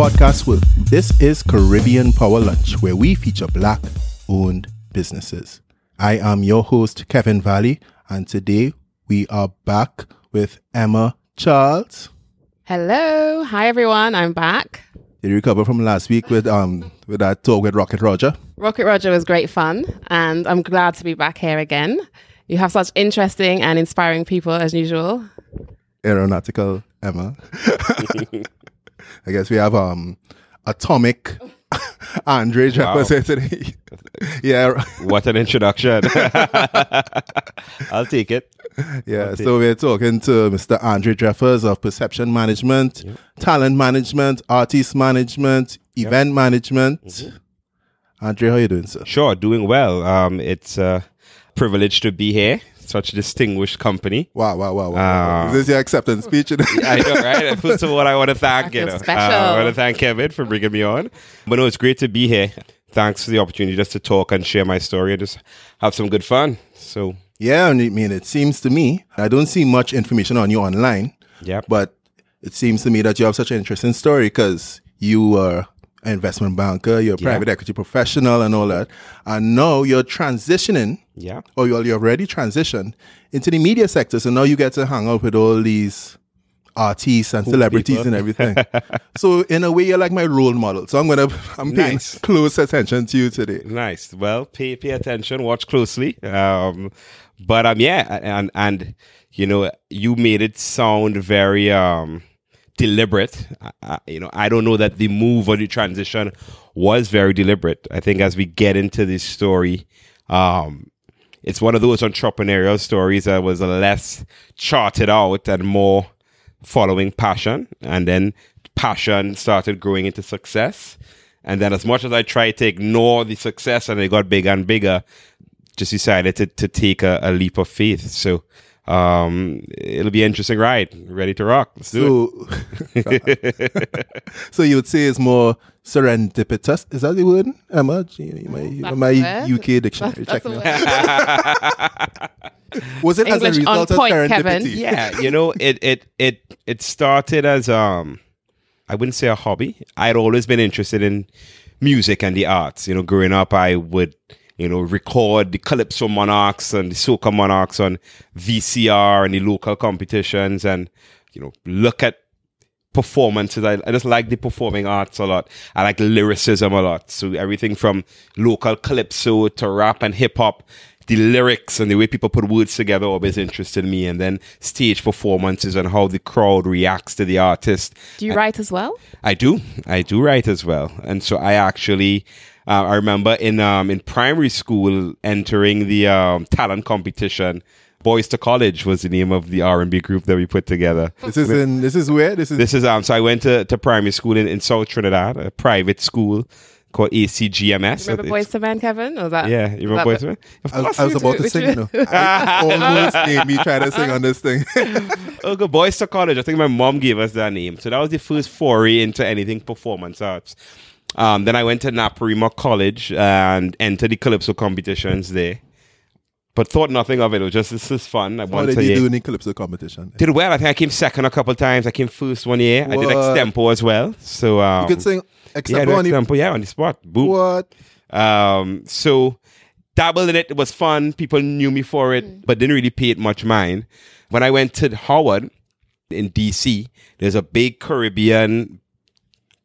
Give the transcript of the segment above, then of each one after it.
Podcast World. This is Caribbean Power Lunch, where we feature black owned businesses. I am your host, Kevin Valley, and today we are back with Emma Charles. Hello. Hi, everyone. I'm back. Did you recover from last week with um with that talk with Rocket Roger? Rocket Roger was great fun, and I'm glad to be back here again. You have such interesting and inspiring people as usual. Aeronautical Emma. I guess we have um atomic Andre Jefferson today. yeah, What an introduction. I'll take it. yeah. So we're talking to Mr. Andre Jeffers of Perception Management, Talent Management, Artist Management, Event Management. Mm-hmm. Andre, how are you doing, sir? Sure, doing well. Um, it's a privilege to be here. Such a distinguished company. Wow, wow, wow, wow. wow. Ah. Is this your acceptance speech? I know, right? First of all, I want to thank I you. Know, special. uh, I want to thank Kevin for bringing me on. But no, it's great to be here. Thanks for the opportunity just to talk and share my story and just have some good fun. So, yeah, I mean, it seems to me, I don't see much information on you online, yeah. but it seems to me that you have such an interesting story because you were an investment banker, you're a private equity professional, and all that. And now you're transitioning, Yeah. or you're, you're already transitioned into the media sector. So now you get to hang out with all these artists and celebrities people. and everything. so in a way, you're like my role model. So I'm gonna I'm paying Nice. close attention to you today. Nice. Well, pay pay attention, watch closely. Um, but um, yeah, and and you know, you made it sound very um deliberate. I, you know, I don't know that the move or the transition was very deliberate. I think as we get into this story, um, it's one of those entrepreneurial stories that was less charted out and more following passion, and then passion started growing into success. And then, as much as I tried to ignore the success and it got bigger and bigger, just decided to, to take a, a leap of faith. So, um, it'll be an interesting ride. Ready to rock. Let's do So, so you would say it's more serendipitous. Is that the word, Emma? Gee, My, That's my. UK dictionary. That's check me. Was it as a English on result of point, serendipity? Kevin. yeah, you know, it it it it started as um, I wouldn't say a hobby. I'd always been interested in music and the arts. You know, growing up, I would you know record the calypso monarchs and the soca monarchs on VCR and the local competitions, and you know look at performances. I, I just like the performing arts a lot. I like lyricism a lot. So everything from local calypso to rap and hip hop, the lyrics and the way people put words together always interested me. And then stage performances and how the crowd reacts to the artist. Do you write as well? I do. I do write as well. And so I actually, uh, I remember in um, in primary school entering the um, talent competition. Boys to College was the name of the R and B group that we put together. This is in. This is where this is. This is um. So I went to, to primary school in, in South Trinidad, a private school called ACGMS. Remember Boyz II Men, Kevin? Or was that? Yeah, you remember Boyz II Men? Of I, course I was about do. to sing. You know, I almost made me try to sing on this thing. Oh, good. Boys to College. I think my mom gave us that name. So that was the first foray into anything performance arts. Um, then I went to Naparima College and entered the Calypso competitions there. But thought nothing of it. It was just, this is fun. I How wanted did to you yeah. do in the calypso competition? Did well. I think I came second a couple times. I came first one year. I did What? extempo as well. So um, You could sing yeah, I except did on the. Yeah, on the spot. Boom. what? Um, so dabbled in it. It was fun. People knew me for it, but didn't really pay it much mind. When I went to Howard in DC, there's a big Caribbean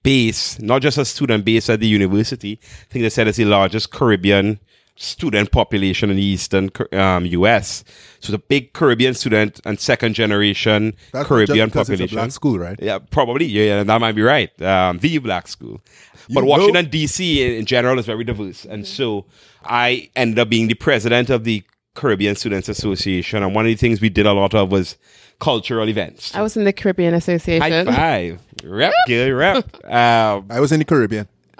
base, not just a student base at the university. I think they said it's the largest Caribbean student population in the eastern um, US. So it's a big Caribbean student and second generation That's Caribbean population. It's a black school, right? Yeah, probably. Yeah, yeah, that might be right. Um, the black school. But You Washington, D.C. in general is very diverse. And so I ended up being the president of the Caribbean Students Association. And one of the things we did a lot of was cultural events. I was in the Caribbean Association. High Association. five. Rep, good rep. Um, I was in the Caribbean.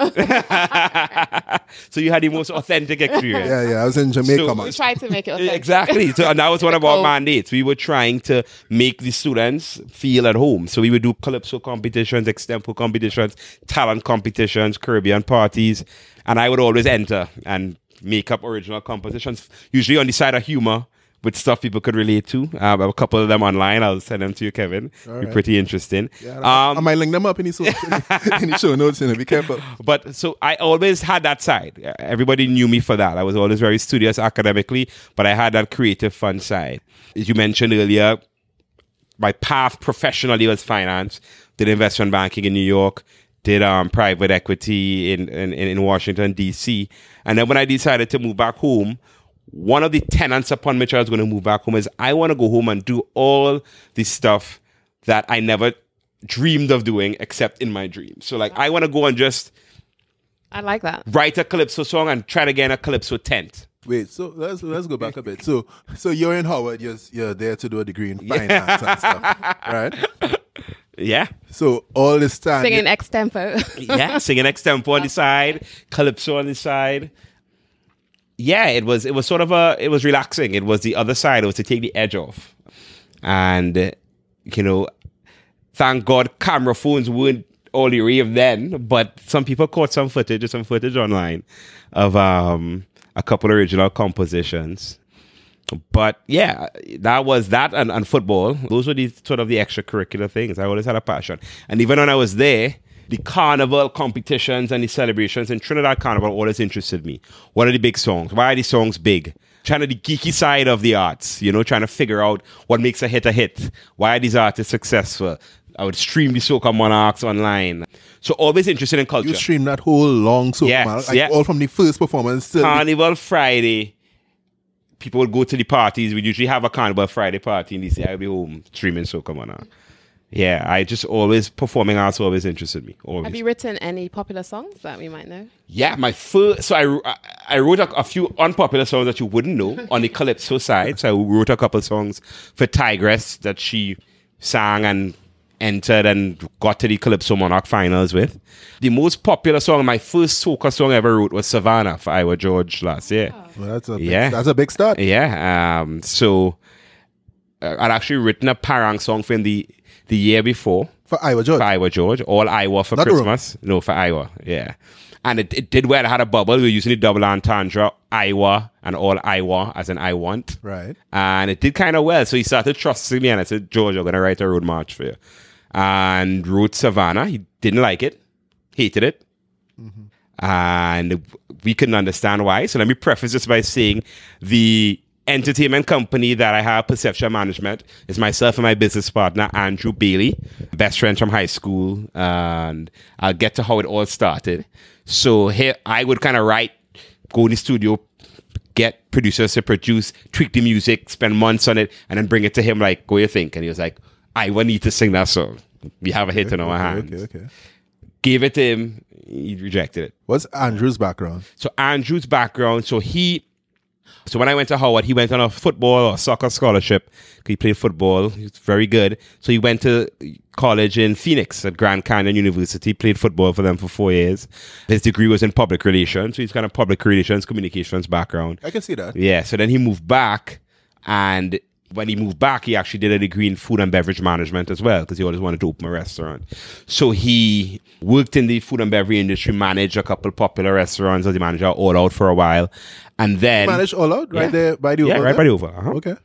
so you had the most authentic experience. Yeah, yeah. I was in Jamaica, So- man. We tried to make it authentic. Exactly. So, and that was one of our Oh. mandates. We were trying to make the students feel at home. So we would do calypso competitions, extempo competitions, talent competitions, Caribbean parties, and I would always enter and make up original compositions, usually on the side of humor, with stuff people could relate to. Um, I have a couple of them online. I'll send them to you, Kevin. Be right. pretty interesting. Yeah, I, um, I might link them up in the, show, in the show notes. Know, be careful. but so I always had that side. Everybody knew me for that. I was always very studious academically, but I had that creative fun side. As you mentioned earlier, my path professionally was finance. Did investment banking in New York. Did um, private equity in, in in Washington D.C. And then when I decided to move back home, one of the tenants upon which I was going to move back home is I want to go home and do all the stuff that I never dreamed of doing except in my dreams. So like I want to go and just I like that. write a calypso song and try to get in a calypso tent. Wait, so let's let's go back a bit. So so you're in Howard. You're you're there to do a degree in finance and stuff, right? Yeah. So all this time, Singing extempo. yeah, singing extempo on the side, calypso on the side. Yeah, it was it was sort of a it was relaxing. It was the other side. It was to take the edge off, and you know, thank God camera phones weren't all the rave then. But some people caught some footage, some footage online of um a couple original compositions. But yeah, that was that and, and football. Those were the sort of the extracurricular things. I always had a passion. And even when I was there, the carnival competitions and the celebrations in Trinidad Carnival always interested me. What are the big songs? Why are the songs big? Trying to the geeky side of the arts, you know, trying to figure out what makes a hit a hit. Why are these artists successful? I would stream the Soca Monarchs online. So always interested in culture. you stream that whole long so Yes, like yeah. all from the first performance till the- Carnival Friday. People would go to the parties. We'd usually have a Carnival Friday party in DC. I'd be home streaming Soca Monarch. Yeah, I just always performing arts always interested me. Always. Have you written any popular songs that we might know? Yeah, my first. So I, I- I wrote a, a few unpopular songs that you wouldn't know on the calypso side. So I wrote a couple songs for Tigress that she sang and entered and got to the Calypso Monarch finals with. The most popular song, my first soca song I ever wrote was Savannah for Iwer George last year. Well, that's a big, Yeah. that's a big start. Yeah. Um, so uh, I'd actually written a parang song for him the the year before For Iwer George. for Iwer George, all Iwer for Not. Christmas. No, for Iwer. Yeah. And it, it did well. It had a bubble. We were using the double entendre, Iwer, and all Iwer as in I want. Right. And it did kind of well. So he started trusting me and I said, George, I'm going to write a road march for you. And wrote Savannah. He didn't like it, hated it. Mm-hmm. And we couldn't understand why. So let me preface this by saying the entertainment company that I have, Perception Management, is myself and my business partner, Andrew Bailey, best friend from high school. And I'll get to how it all started. So here I would kind of write, go in the studio, get producers to produce, tweak the music, spend months on it, and then bring it to him like, what do you think? And he was like, I will need to sing that song. We have a hit in our hands. Okay, okay. Gave it to him. He rejected it. What's Andrew's background? So Andrew's background, so he, so when I went to Howard, he went on a football or soccer scholarship. He played football. He was very good. So he went to college in Phoenix at Grand Canyon University, played football for them for four years. His degree was in public relations. So he's kind of public relations, communications background. I can see that. Yeah, so then he moved back, and when he moved back, he actually did a degree in food and beverage management as well because he always wanted to open a restaurant. So he worked in the food and beverage industry, managed a couple popular restaurants as a manager, all out for a while, and then Manage all out right Yeah. there by the yeah, over right there? by the over. uh-huh. Okay.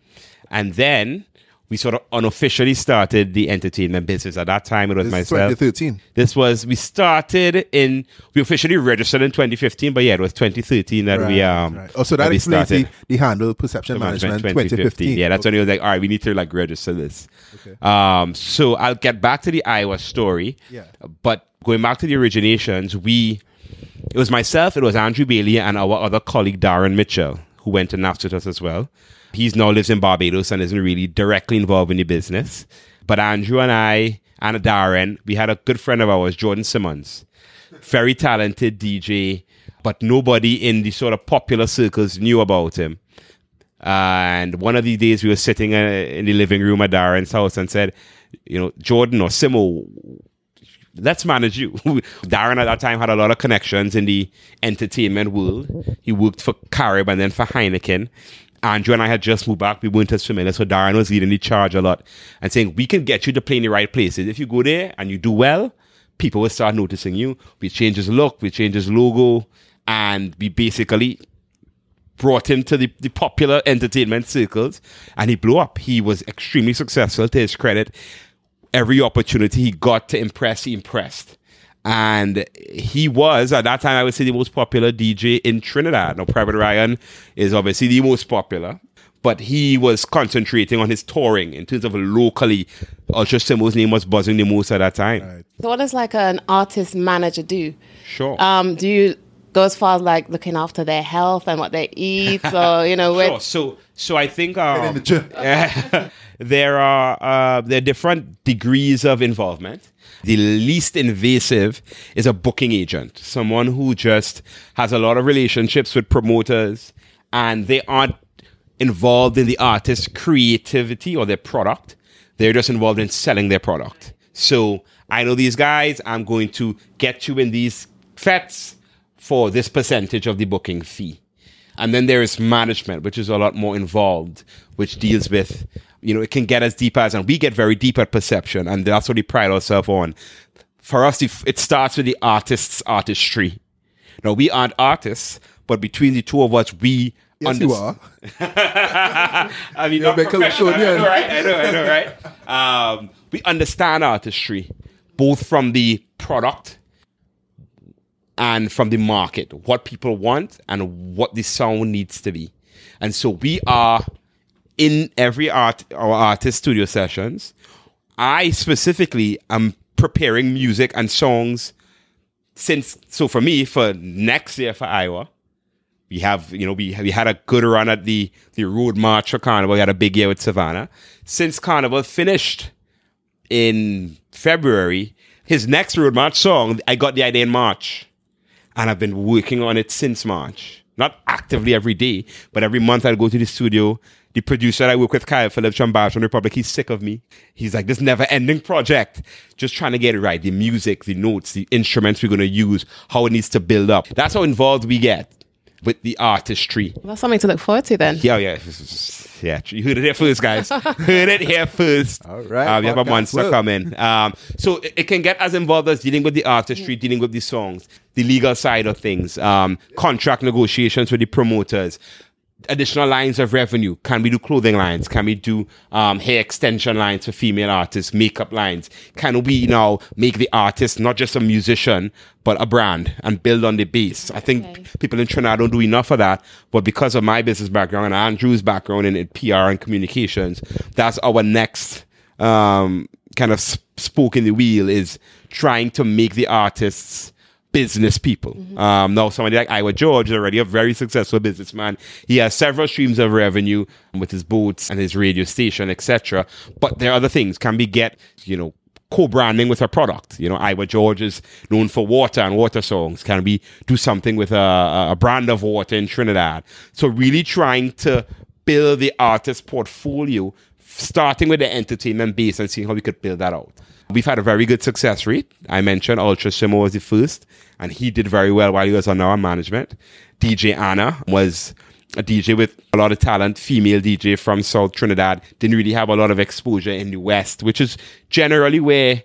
And then we sort of unofficially started the entertainment business. At that time, it was This myself. 2013. This was we started in we officially registered in 2015, but yeah, it was 2013 that we um. right. Oh, so that we explains the, started. the handle perception management 2015. Yeah, that's okay. when he was like, all right, we need to like register this. Okay. Um, so I'll get back to the Iowa story. Yeah. But going back to the originations, we it was myself, it was Andrew Bailey, and our other colleague Darren Mitchell, who went to NAFTA with us as well. He's now lives in Barbados and isn't really directly involved in the business. But Andrew and I and Darren, we had a good friend of ours, Jordan Simmons, very talented DJ, but nobody in the sort of popular circles knew about him. And one of these days, we were sitting uh, in the living room at Darren's house and said, you know, Jordan or Simmo, let's manage you. Darren at that time had a lot of connections in the entertainment world. He worked for Carib and then for Heineken. Andrew and I had just moved back. We weren't as familiar. So Darren was leading the charge a lot and saying, we can get you to play in the right places. If you go there and you do well, people will start noticing you. We change his look, we change his logo, and we basically brought him to the, the popular entertainment circles and he blew up. He was extremely successful to his credit. Every opportunity he got to impress, he impressed. And he was, at that time, I would say the most popular DJ in Trinidad. Now, Private Ryan is obviously the most popular, but he was concentrating on his touring in terms of locally. Ultra Simmo's name was buzzing the most at that time. Right. So what does like an artist manager do? Sure. Um, do you go as far as like looking after their health and what they eat, or you know, Sure. So, so I think um, there are uh, there are different degrees of involvement. The least invasive is a booking agent, someone who just has a lot of relationships with promoters, and they aren't involved in the artist's creativity or their product. They're just involved in selling their product. So I know these guys. I'm going to get you in these fetes for this percentage of the booking fee. And then there is management, which is a lot more involved, which deals with, you know, it can get as deep as, and we get very deep at perception, and that's what we pride ourselves on. For us, it starts with the artist's artistry. Now, we aren't artists, but between the two of us, we Yes, you are. I mean, You're not a bit professional, Californian. right? I know, I know, right? Um, we understand artistry, both from the product and from the market, what people want and what the sound needs to be. And so we are in every art our artist studio sessions. I specifically am preparing music and songs since so for me for next year for Iwer we have you know we we had a good run at the the road march for carnival. We had a big year with savannah. Since carnival finished in february his next road march song i got the idea in march. And i've been working on it since march. Not actively every day but every month i'll go to the studio the producer I work with, Kyle Phillips from Barton Republic, he's sick of me. He's like, this never ending project. Just trying to get it right. The music, the notes, the instruments we're going to use, how it needs to build up. That's how involved we get with the artistry. that's something to look forward to then. Yeah, yeah, yeah. You heard it here first, guys. heard it here first. All right, Um, we have a monster work. coming. Um, so it, it can get as involved as dealing with the artistry, dealing with the songs, the legal side of things, um, contract negotiations with the promoters. Additional lines of revenue. Can we do clothing lines? Can we do um, hair extension lines for female artists? Makeup lines? Can we now make the artist not just a musician but a brand and build on the base? I think Okay. people in Trinidad don't do enough of that. But because of my business background and Andrew's background in, in PR and communications, that's our next um, kind of sp- spoke in the wheel is trying to make the artists business people. Um, now, somebody like Iwer George is already a very successful businessman. He has several streams of revenue with his boats and his radio station, etc. But there are other things. Can we get, you know, co-branding with a product? You know, Iwer George is known for water and water songs. Can we do something with a, a brand of water in Trinidad? So really trying to build the artist portfolio, starting with the entertainment base and seeing how we could build that out. We've had a very good success rate. I mentioned Ultra Simmo was the first, and he did very well while he was on our management. DJ Anna was a DJ with a lot of talent, female DJ from South Trinidad. Didn't really have a lot of exposure in the West, which is generally where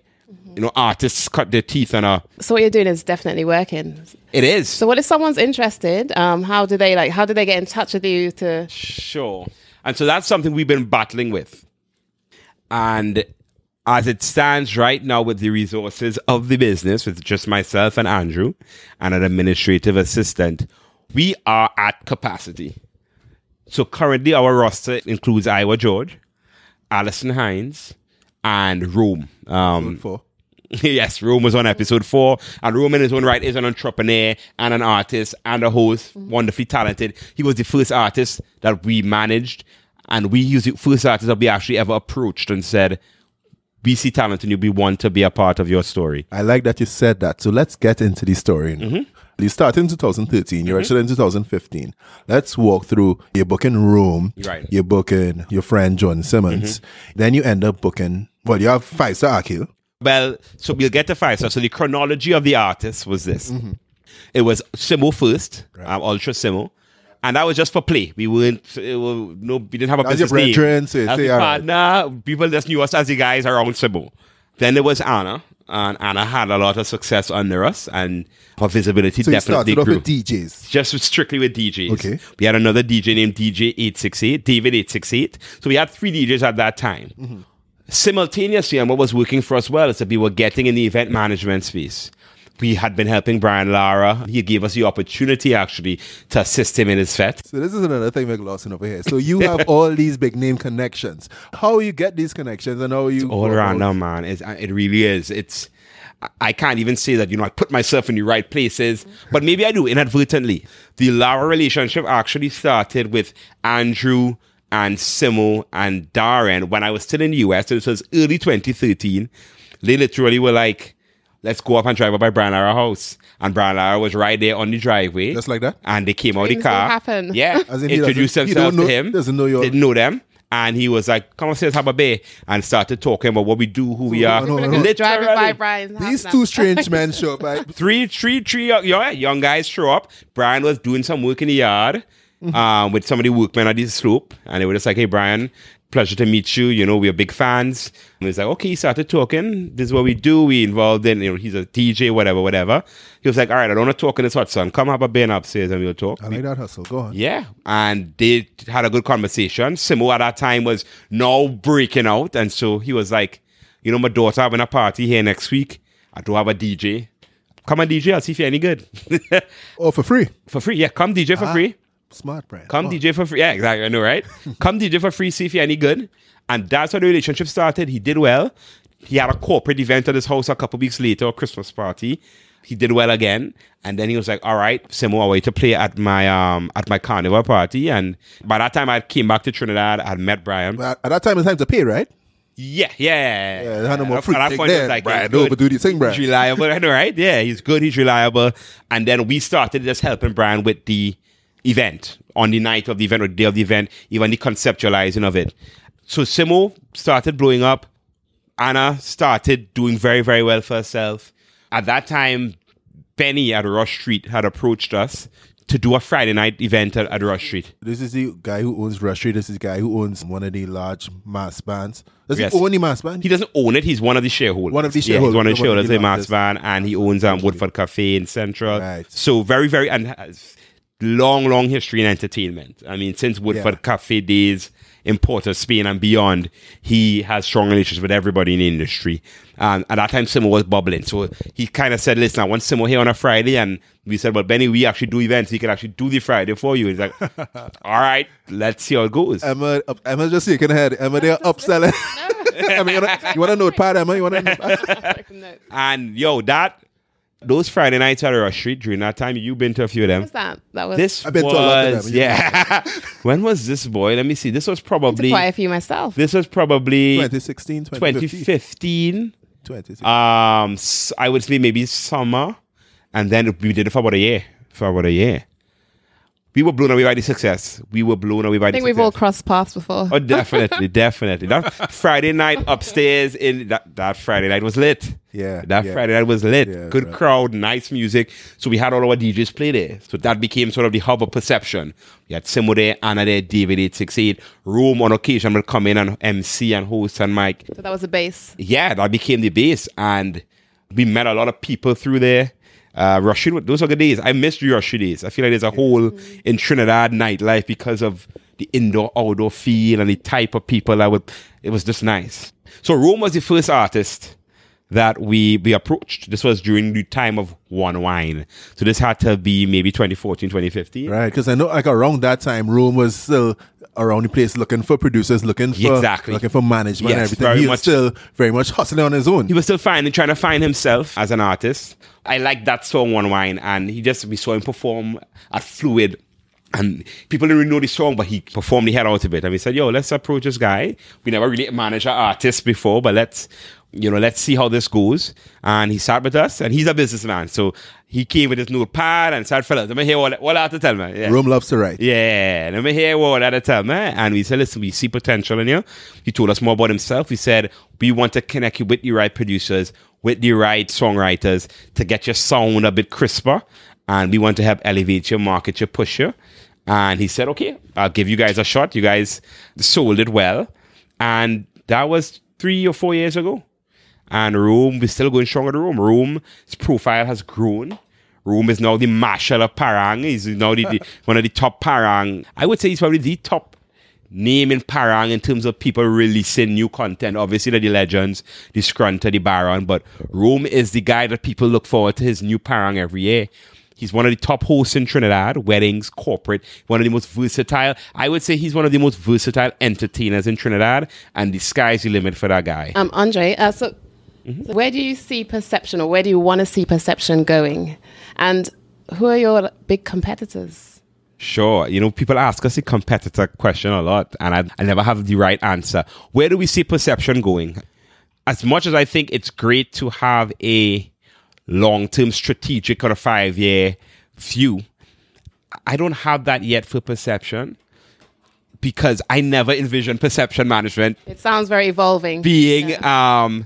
you know artists cut their teeth on a. So what you're doing is definitely working. It is So what if someone's interested? Um, how do they like? How do they get in touch with you to? Sure. And so that's something we've been battling with. And as it stands right now with the resources of the business, with just myself and Andrew and an administrative assistant, we are at capacity. So currently our roster includes Iwer George, Alison Hinds, and Rome. Um, For yes, Rome was on episode four, and Rome in his own right is an entrepreneur and an artist and a host, wonderfully talented. He was the first artist that we managed, and we used the first artist that we actually ever approached and said, "We see talent and you be one to be a part of your story." I like that you said that. So let's get into the story. now. Mm-hmm. You started in 2013. You registered in 2015. Let's walk through your book in Rome. Right. Mm-hmm. You're booking your friend John Simmons. Then you end up booking. Well, you have Five Star Akil. Well, so we'll get to five. So, so the chronology of the artist was this: it was Simmo first, um, Ultra Simmo. And that was just for play. We weren't, it was, no, we didn't have a That was your business name. brethren, so you That's say, all right. partner. People just knew us as the guys around Simmo. Then there was Anna, and Anna had a lot of success under us, and her visibility So you definitely started off grew. with DJs. just with- strictly with DJs. Okay. We had another DJ named DJ 868, David 868. So we had three DJs at that time. Mm-hmm. Simultaneously, and what was working for us well is that we were getting in the event management space. We had been helping Brian Lara. He gave us the opportunity actually to assist him in his fete. So this is another thing glossing over here. So you have all these big name connections. How you get these connections and how you all go around now, man. It's, it really is. It's I- I can't even say that you know I put myself in the right places, but maybe I do inadvertently. The Lara relationship actually started with Andrew and Simmo and Darren when I was still in the US. So this was early 2013. They literally were like, "Let's go up and drive up by Brian Lara house," and Brian Lara was right there on the driveway, Just like that? And they came out of the car. happen. Yeah, As in introduced doesn't- themselves don't to him. doesn't know your- Didn't know them. And he was like, "Come upstairs, have a beer," and started talking about what we do, who we hold are. on, hold on, hold on. Driving by Brian's These now. two strange men show up. I, three, three, three young, young guys show up. Brian was doing some work in the yard um, with some of the workmen at the slope, and they were just like, "Hey, Brian, pleasure to meet you. You know, we're big fans." And he's like, "Okay." He started talking. This is what we do. We involved in, you know, he's a DJ, whatever, whatever. He was like, "All right, I don't want to talk in this hot sun. Come have a beer upstairs and we'll talk." I like that hustle. Go on. Yeah, and they had a good conversation. Simmo at that time was now breaking out, and so he was like, "You know, my daughter having a party here next week. I do have a DJ. Come and DJ. I'll see if you're any good Oh, for free. for free. Yeah, come DJ for ah. free. Smart brand. Come Go. DJ for free. Yeah, exactly. I know, right? come DJ for free. See if you're any good. And that's how the relationship started. He did well. He had a corporate event at his house a couple weeks later, a Christmas party. He did well again, and then he was like, "All right, Simmo, I wait to play at my um at my carnival party." And by that time, I came back to Trinidad. I had met Brian. But at that time, it's time to pay, right? Yeah, yeah. Yeah, had no more At that point, it was like, Brian, don't good. overdo the thing, Brian. He's reliable, I know, right? Yeah, he's good. He's reliable. And then we started just helping Brian with the event on the night of the event or the day of the event, even the conceptualizing of it. So Simmo started blowing up. Anna started doing very, very well for herself. At that time, Benny at Rush Street had approached us to do a Friday night event at, at Rush Street. This is the guy who owns Rush Street. This is the guy who owns one of the large mas bands. Does Yes. he own the mas band? He doesn't own it. He's one of the shareholders. One of the Yeah, he's shareholders. one of the One of shareholders the Mas. Band, and he owns um, Woodford Cafe in Central. Right. So very, very, and has long, long history in entertainment. I mean, since Woodford Yeah. Cafe days in Port of Spain and beyond, he has strong relations with everybody in the industry. Um, at that time, Simmo was bubbling. So he kind of said, listen, I want Simmo here on a Friday. And we said, well, Benny, we actually do events. He can actually do the Friday for you. He's like, all right, let's see how it goes. Emma, uh, Emma just shaking her head. Emma, they're upselling. I mean, you wanna- you want to know part, Emma? You want to know? And yo, that those Friday nights out at our Street during that time, you've been to a few of them. What's that? That was This I've been was to a lot of them, yeah. when was this boy? Let me see. This was probably quite a few myself. this was probably 2016, 2015. 2015. 2016. Um, I would say maybe summer, and then we did it for about a year. For about a year, we were blown away by the success. We were blown away by the success. I think we've success. all crossed paths before. Oh, definitely, definitely. That Friday night upstairs in that, that Friday night was lit. Yeah, That yeah. Friday night was lit. Yeah, Good right. crowd, nice music. So we had all our DJs play there. So that became sort of the hub of perception. We had Simmo there, Anna there, David 868. Rome on occasion would come in and MC and host and mic. so that was the base. Yeah, that became the base. And we met a lot of people through there. Uh, Rashid, those are the days. I missed the Rashid days. I feel like there's a hole in Trinidad nightlife because of the indoor outdoor feel and the type of people I would. It was just nice. So Rome was the first artist that we we approached. This was during the time of One Wine. So this had to be maybe 2014, 2015. Right, because I know like around that time, Rome was still around the place looking for producers, looking for Exactly. looking for management and everything. very He was much. still very much hustling on his own. he was still finding, trying to find himself as an artist. I like that song One Wine, and he just we saw him perform at Fluid, and people didn't really know the song, but he performed the head out of it. And we said, "Yo, let's approach this guy. We never really managed an artist before, but let's." You know, let's see how this goes. And he sat with us, and he's a businessman. So he came with his notepad and said, fellas, let me hear what, what I have to tell me. Yeah. Rome loves to write. Yeah, let me hear what I have to tell me. And we said, listen, we see potential in you. He told us more about himself. He said, we want to connect you with the right producers, with the right songwriters to get your sound a bit crisper. And we want to help elevate your market, your push you. And he said, okay, I'll give you guys a shot. You guys sold it well. And that was three or four years ago. And Rome, we're still going strong at Rome. Rome's profile has grown. Rome is now the marshal of Parang. He's now the, the, one of the top Parang. I would say he's probably the top name in Parang in terms of people releasing new content. Obviously, the legends, the Scrunter, the Baron, but Rome is the guy that people look forward to his new Parang every year. He's one of the top hosts in Trinidad, weddings, corporate, one of the most versatile. I would say he's one of the most versatile entertainers in Trinidad, and the sky's the limit for that guy. Um, Andre, uh, so, so where do you see perception, or where do you want to see perception going? And who are your big competitors? Sure. You know, people ask us a competitor question a lot, and I, I never have the right answer. Where do we see perception going? As much as I think it's great to have a long term strategic or a five year view, I don't have that yet for perception because I never envisioned perception management It sounds very evolving. being um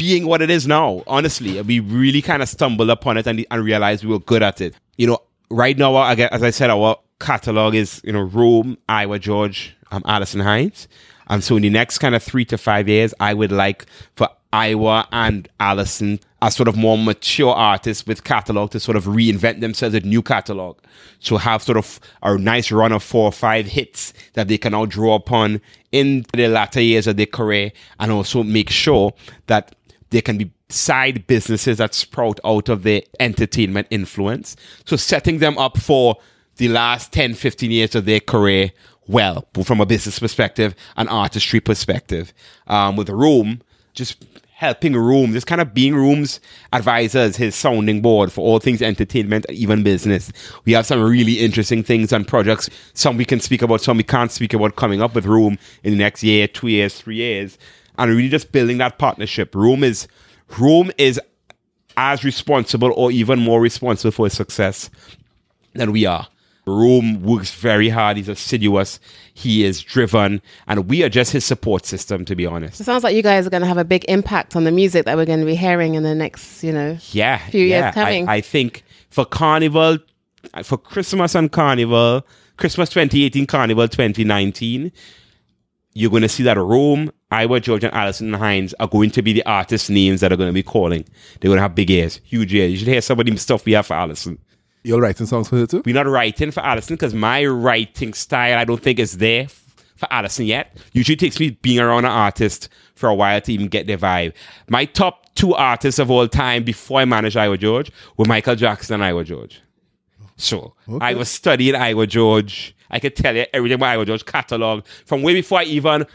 being what it is now. Honestly, we really kind of stumbled upon it and, and realized we were good at it. You know, right now, as I said, our catalog is you know Rome, Iwer, George, um, Alison Hinds, and so in the next kind of three to five years, I would like for Iwer and Alison as sort of more mature artists with catalog to sort of reinvent themselves with new catalog. So have sort of a nice run of four or five hits that they can now draw upon in the latter years of their career and also make sure that there can be side businesses that sprout out of their entertainment influence. So setting them up for the last 10, 15 years of their career well, from a business perspective and artistry perspective. Um, with Rome, just helping Rome, just kind of being Rome's advisors, his sounding board for all things entertainment, even business. We have some really interesting things and projects. Some we can speak about, some we can't speak about coming up with Rome in the next year, two years, three years. And really just building that partnership. Rome is Rome is as responsible or even more responsible for his success than we are. Rome works very hard. He's assiduous. He is driven, and we are just his support system, to be honest. It sounds like you guys are going to have a big impact on the music that we're going to be hearing in the next, you know. Yeah, Few years coming. I, I think for Carnival, for Christmas and Carnival, Christmas 2018, Carnival 2019, you're going to see that Rome, Iwer, George, and Alison and Hinds are going to be the artist names that are going to be calling. They're going to have big ears, huge ears. You should hear some of the stuff we have for Alison. You're writing songs for her too? We're not writing for Alison because my writing style I don't think is there for Alison yet. Usually takes me being around an artist for a while to even get their vibe. My top two artists of all time before I managed Iwer George were Michael Jackson and Iwer George. So I was studying Iwer George. I could tell you everything about Iwer George catalog from way before I even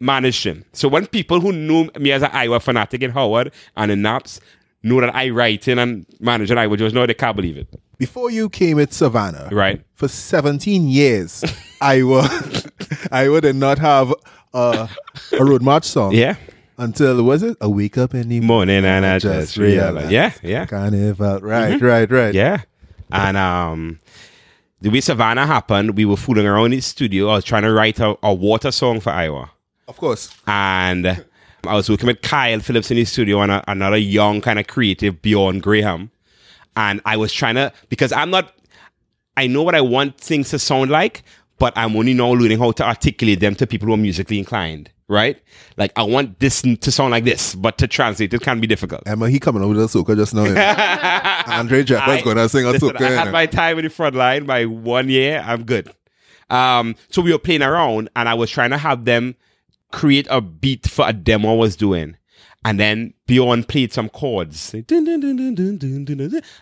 managed him. So when people who knew me as an Iwer fanatic in Howard and in Naps know that I write and manage an Iwer George, no, they can't believe it. Before you came at Savannah, Right. for 17 years, Iwer, Iwer did not have a, a road march song. Yeah. Until, was it? A wake up in the morning and I just realized. Yeah, yeah, Carnival. Right, right, right. yeah. And um, the way Savannah happened, we were fooling around in the studio. I was trying to write a, a water song for Iwer. Of course. And I was working with Kyle Phillips in the studio and a, another young kind of creative, Bjorn Graham. And I was trying to, because I'm not, I know what I want things to sound like, but I'm only now learning how to articulate them to people who are musically inclined, right? Like, I want this to sound like this, but to translate it can be difficult. Emma, he coming over with a soca just now. you know. Andre going to sing a listen. I had know. my time in the front line. My one year, I'm good. Um, so we were playing around, and I was trying to have them create a beat for a demo I was doing. And then Bjorn played some chords. I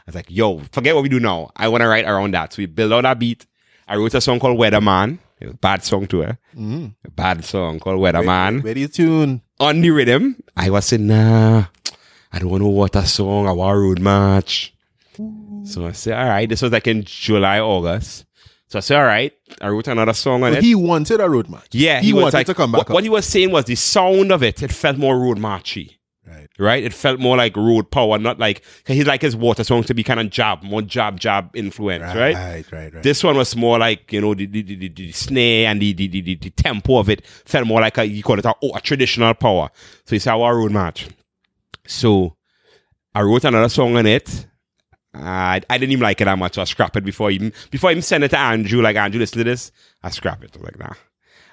was like, yo, forget what we do now. I want to write around that. So we build out that beat. I wrote a song called Weatherman. It was a bad song to her. Eh? A mm. bad song called Weatherman Where do you tune? on the rhythm, I was saying, nah, I don't want to water song. I want road march. So I said, all right. This was like in July, August. So I said, all right. I wrote another song on it. He wanted a road march. yeah, he, was wanted like- to come back What, up. what he was saying was the sound of it. It felt more road marchy. Right. It felt more like road power, not like he'd like his water songs to be kind of jab, more jab jab influence, right? Right, right, right. This one was more like you know the the, the, the, snare and the, the, the, the, tempo of it felt more like a you call it a, a traditional power. So it's our road march. So I wrote another song on it. I, I didn't even like it that much, so I scrapped it before I even before I even send it to Andrew. Like Andrew, listen to this. I scrapped it. I was like, nah.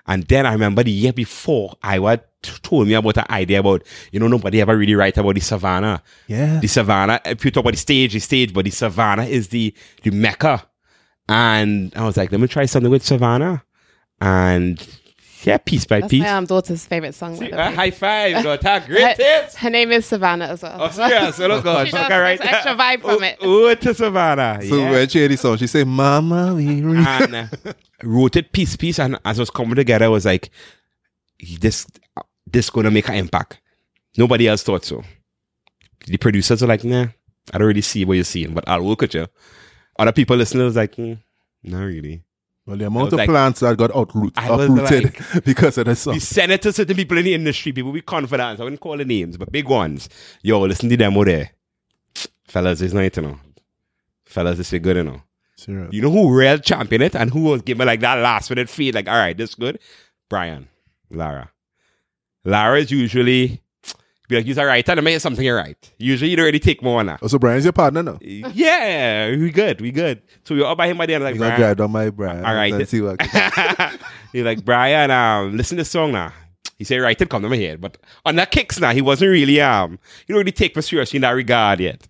And then I remember the year before, Iwer t- told me about an idea about, you know, nobody ever really write about the savannah. Yeah. The savannah, if you talk about the stage, the stage, but the savannah is the, the mecca. And I was like, let me try something with savannah. And yeah, piece by That's piece. my um, daughter's favorite song. by the Uh, high five, daughter. her, Great hits. her name is Savannah as well. Oh, serious? Oh, God. She does- there's extra vibe from it. Oh, to Savannah. So yeah. when she heard the song, she say, Mama, we and uh, wrote it piece piece and as it was coming together I was like this this gonna make an impact nobody else thought so the producers are like nah I don't really see what you're seeing but I'll work with you other people listening was like mm, not really Well, the amount of like- plants that got outroot, uprooted because of the song. the senators certain people in the industry people with confidence I wouldn't call the names but big ones yo listen to them demo there fellas it's not you know fellas this is good you know Serious. You know who real champion it and who was giving like that last minute feed, like, all right, this good? Brian, Lara. Lara is usually be like, you're right, and I make something you right. Usually you don't really take more now. Oh, so Brian's your partner now. Yeah, we good, we good. So we were up by him by the end, like, Brian. drive down my Brian. All right. And see what He's like, Brian, um, listen to this song now. He said, right, it come to my head. But on that kicks now, he wasn't really, um, he don't really take me seriously in that regard yet.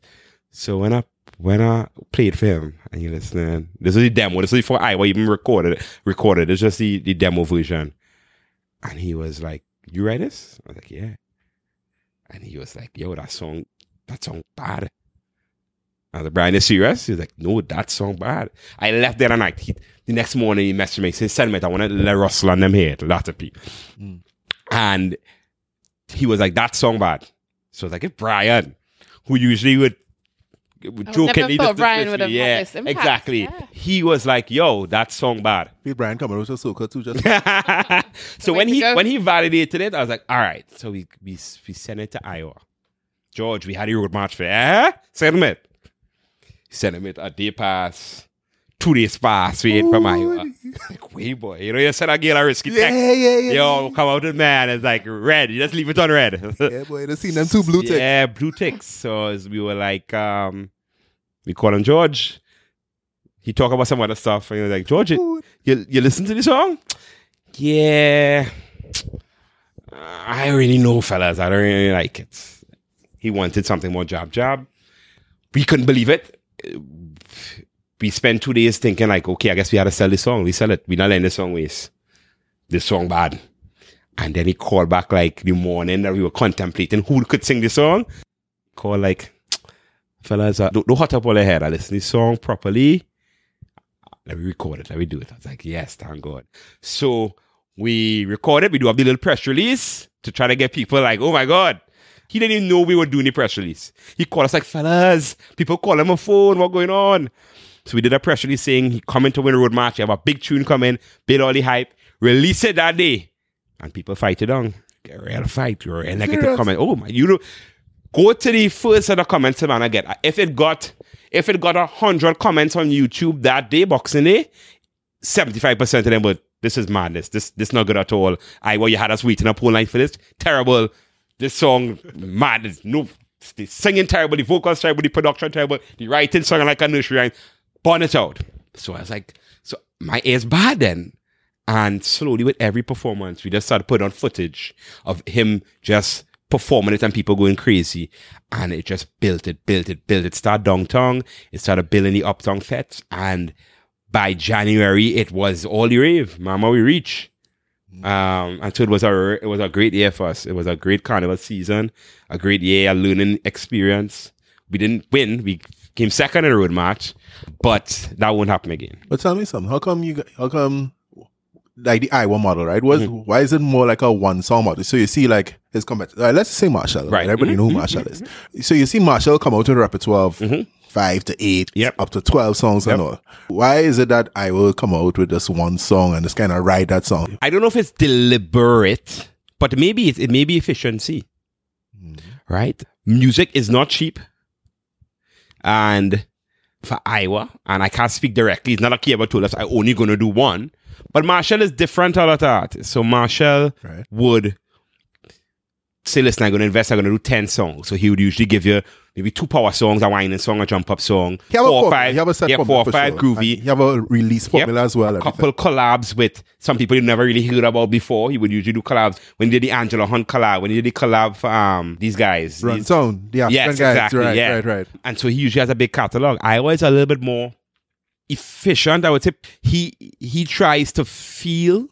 So when I, when I played for him, and you listen, this is the demo. This is before I even recorded it. Recorded. It's just the, the demo version. And he was like, you write this? I was like, yeah. And he was like, yo, that song, that song bad. I was like, Brian, is serious? He was like, no, that song bad. I left there and night. He, the next morning he messaged me, he said, send me, I want to let Russell on them here, a lot of people. Mm. And he was like, that song bad. So I was like, if Brian, who usually would, would I would jokingly never thought Brian dismiss would me, have had yeah, this impact, exactly. yeah. He was like, yo, that song bad. Feel Brian coming out with soca too. Just so when he go. when he validated it, I was like, all right. So we we we sent it to Iwer. George, we had a road march for eh? Send him it. Send him it a day pass. Two days pass, we ain't from Iwer. Like, wait, boy. You know, you send a girl a risky tech. yeah, text. yeah, yeah. Yo, come out with man. It's like red. You just leave it on red. yeah, boy. They seen them two blue ticks. Yeah, blue ticks. So as we were like, um, we call him George. He talk about some other stuff, and he was like, George, you, you, you listen to the song? Yeah. I already know, fellas. I don't really like it. He wanted something more job job. We couldn't believe it. We spent two days thinking like, okay, I guess we had to sell this song. We sell it. We not letting this song waste. This song bad. And then he called back like the morning that we were contemplating who could sing the song. Call like, fellas, uh, don't, don't hot up all your head. I listen to the song properly. Let me record it. Let me do it. I was like, yes, thank God. So we recorded. We do have the little press release to try to get people like, oh my God. He didn't even know we were doing the press release. He called us like, fellas, people call him a phone. What going on? So we did a press release saying he coming to win a road march. You have a big tune coming, build all the hype, release it that day. And people fight it on. Get a real fight, or a negative Serious? comment. Oh my, you know, go to the first set of comments man I get. If it got if it got a hundred comments on YouTube that day, Boxing Day, seventy five percent of them were this is madness. This this not good at all. I well you had us waiting up all night for this. Terrible. This song madness. No the singing terrible, the vocals terrible, the production terrible, the writing song like a nursery rhyme. Burn it out. So I was like, so my ear's bad then. And slowly with every performance, we just started putting on footage of him just performing it and people going crazy. And it just built it, built it, built it. Started downtown. It started building the up uptown fetes. And by January, it was all the rave. Mama, we reach. Um, and so it was a it was a great year for us. It was a great carnival season, a great year, a learning experience. We didn't win. We came second in the road march, but that won't happen again. But tell me something. How come you? How come? Like the Iowa model, right? Was mm-hmm. why is it more like a one song model? So you see, like his comment. Right, uh, let's say Machel. Right. Right. Everybody mm-hmm. know who mm-hmm. Machel is. So you see Machel come out with a repertoire of five to eight, Yep. up to twelve songs and all. Why is it that I will come out with just one song and just kind of ride that song? I don't know if it's deliberate, but maybe it's, it may be efficiency, right? Music is not cheap, and for Iwer, and I can't speak directly. It's not like he ever told us I only going to do one. But Machel is different out of that. So Machel Right. would say, listen, I'm going to invest, I'm going to do 10 songs. So he would usually give you maybe two power songs, a whining song, a jump up song, He have a four or five, He have a set yeah, four or five sure. groovy. He have a release formula Yep. as well. A everything. couple collabs with some people you never really heard about before. He would usually do collabs. When he did the Angela Hunte collab, when he did the collab for um, these guys. Run these- African yes, guys. exactly. Right, yeah. right, right. And so he usually has a big catalog. I always a little bit more efficient. I would say he he tries to feel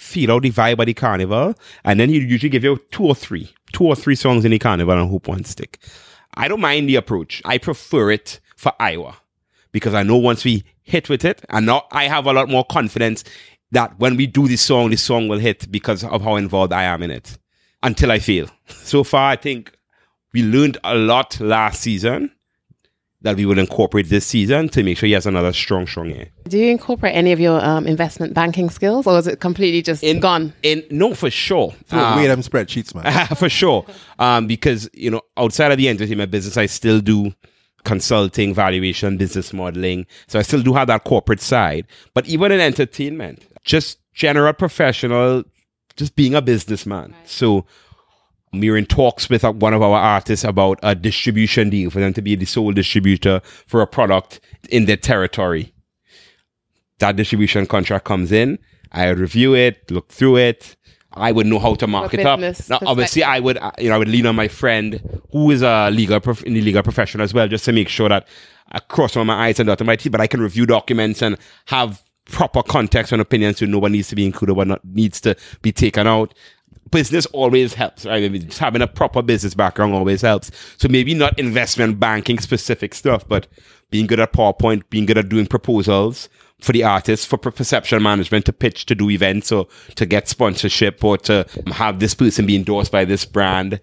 feel out the vibe of the carnival, and then he usually give you two or three, two or three songs in the carnival and hoop one stick. I don't mind the approach. I prefer it for Iwer because I know once we hit with it, and now I have a lot more confidence that when we do this song, this song will hit because of how involved I am in it. Until I fail. So far, I think we learned a lot last season that we will incorporate this season to make sure he has another strong, strong year. Do you incorporate any of your um, investment banking skills, or is it completely just In- gone? In no, for sure. Throw Um, away them spreadsheets, man. for sure. Um, because you know, outside of the entertainment business, I still do consulting, valuation, business modeling. So I still do have that corporate side. But even in entertainment, just general professional, just being a businessman. So we're in talks with uh, one of our artists about a distribution deal for them to be the sole distributor for a product in their territory. That distribution contract comes in. I review it, look through it. I would know how to mark it up. Now, obviously, I would, uh, you know, I would lean on my friend who is a legal prof- in the legal profession as well, just to make sure that I cross all my eyes and dot my T. But I can review documents and have proper context and opinions, so no one needs to be included, what not needs to be taken out business always helps, right? Mean, just having a proper business background always helps. So maybe not investment banking specific stuff, but being good at PowerPoint, being good at doing proposals for the artists, for perception management, to pitch, to do events, or to get sponsorship, or to have this person be endorsed by this brand.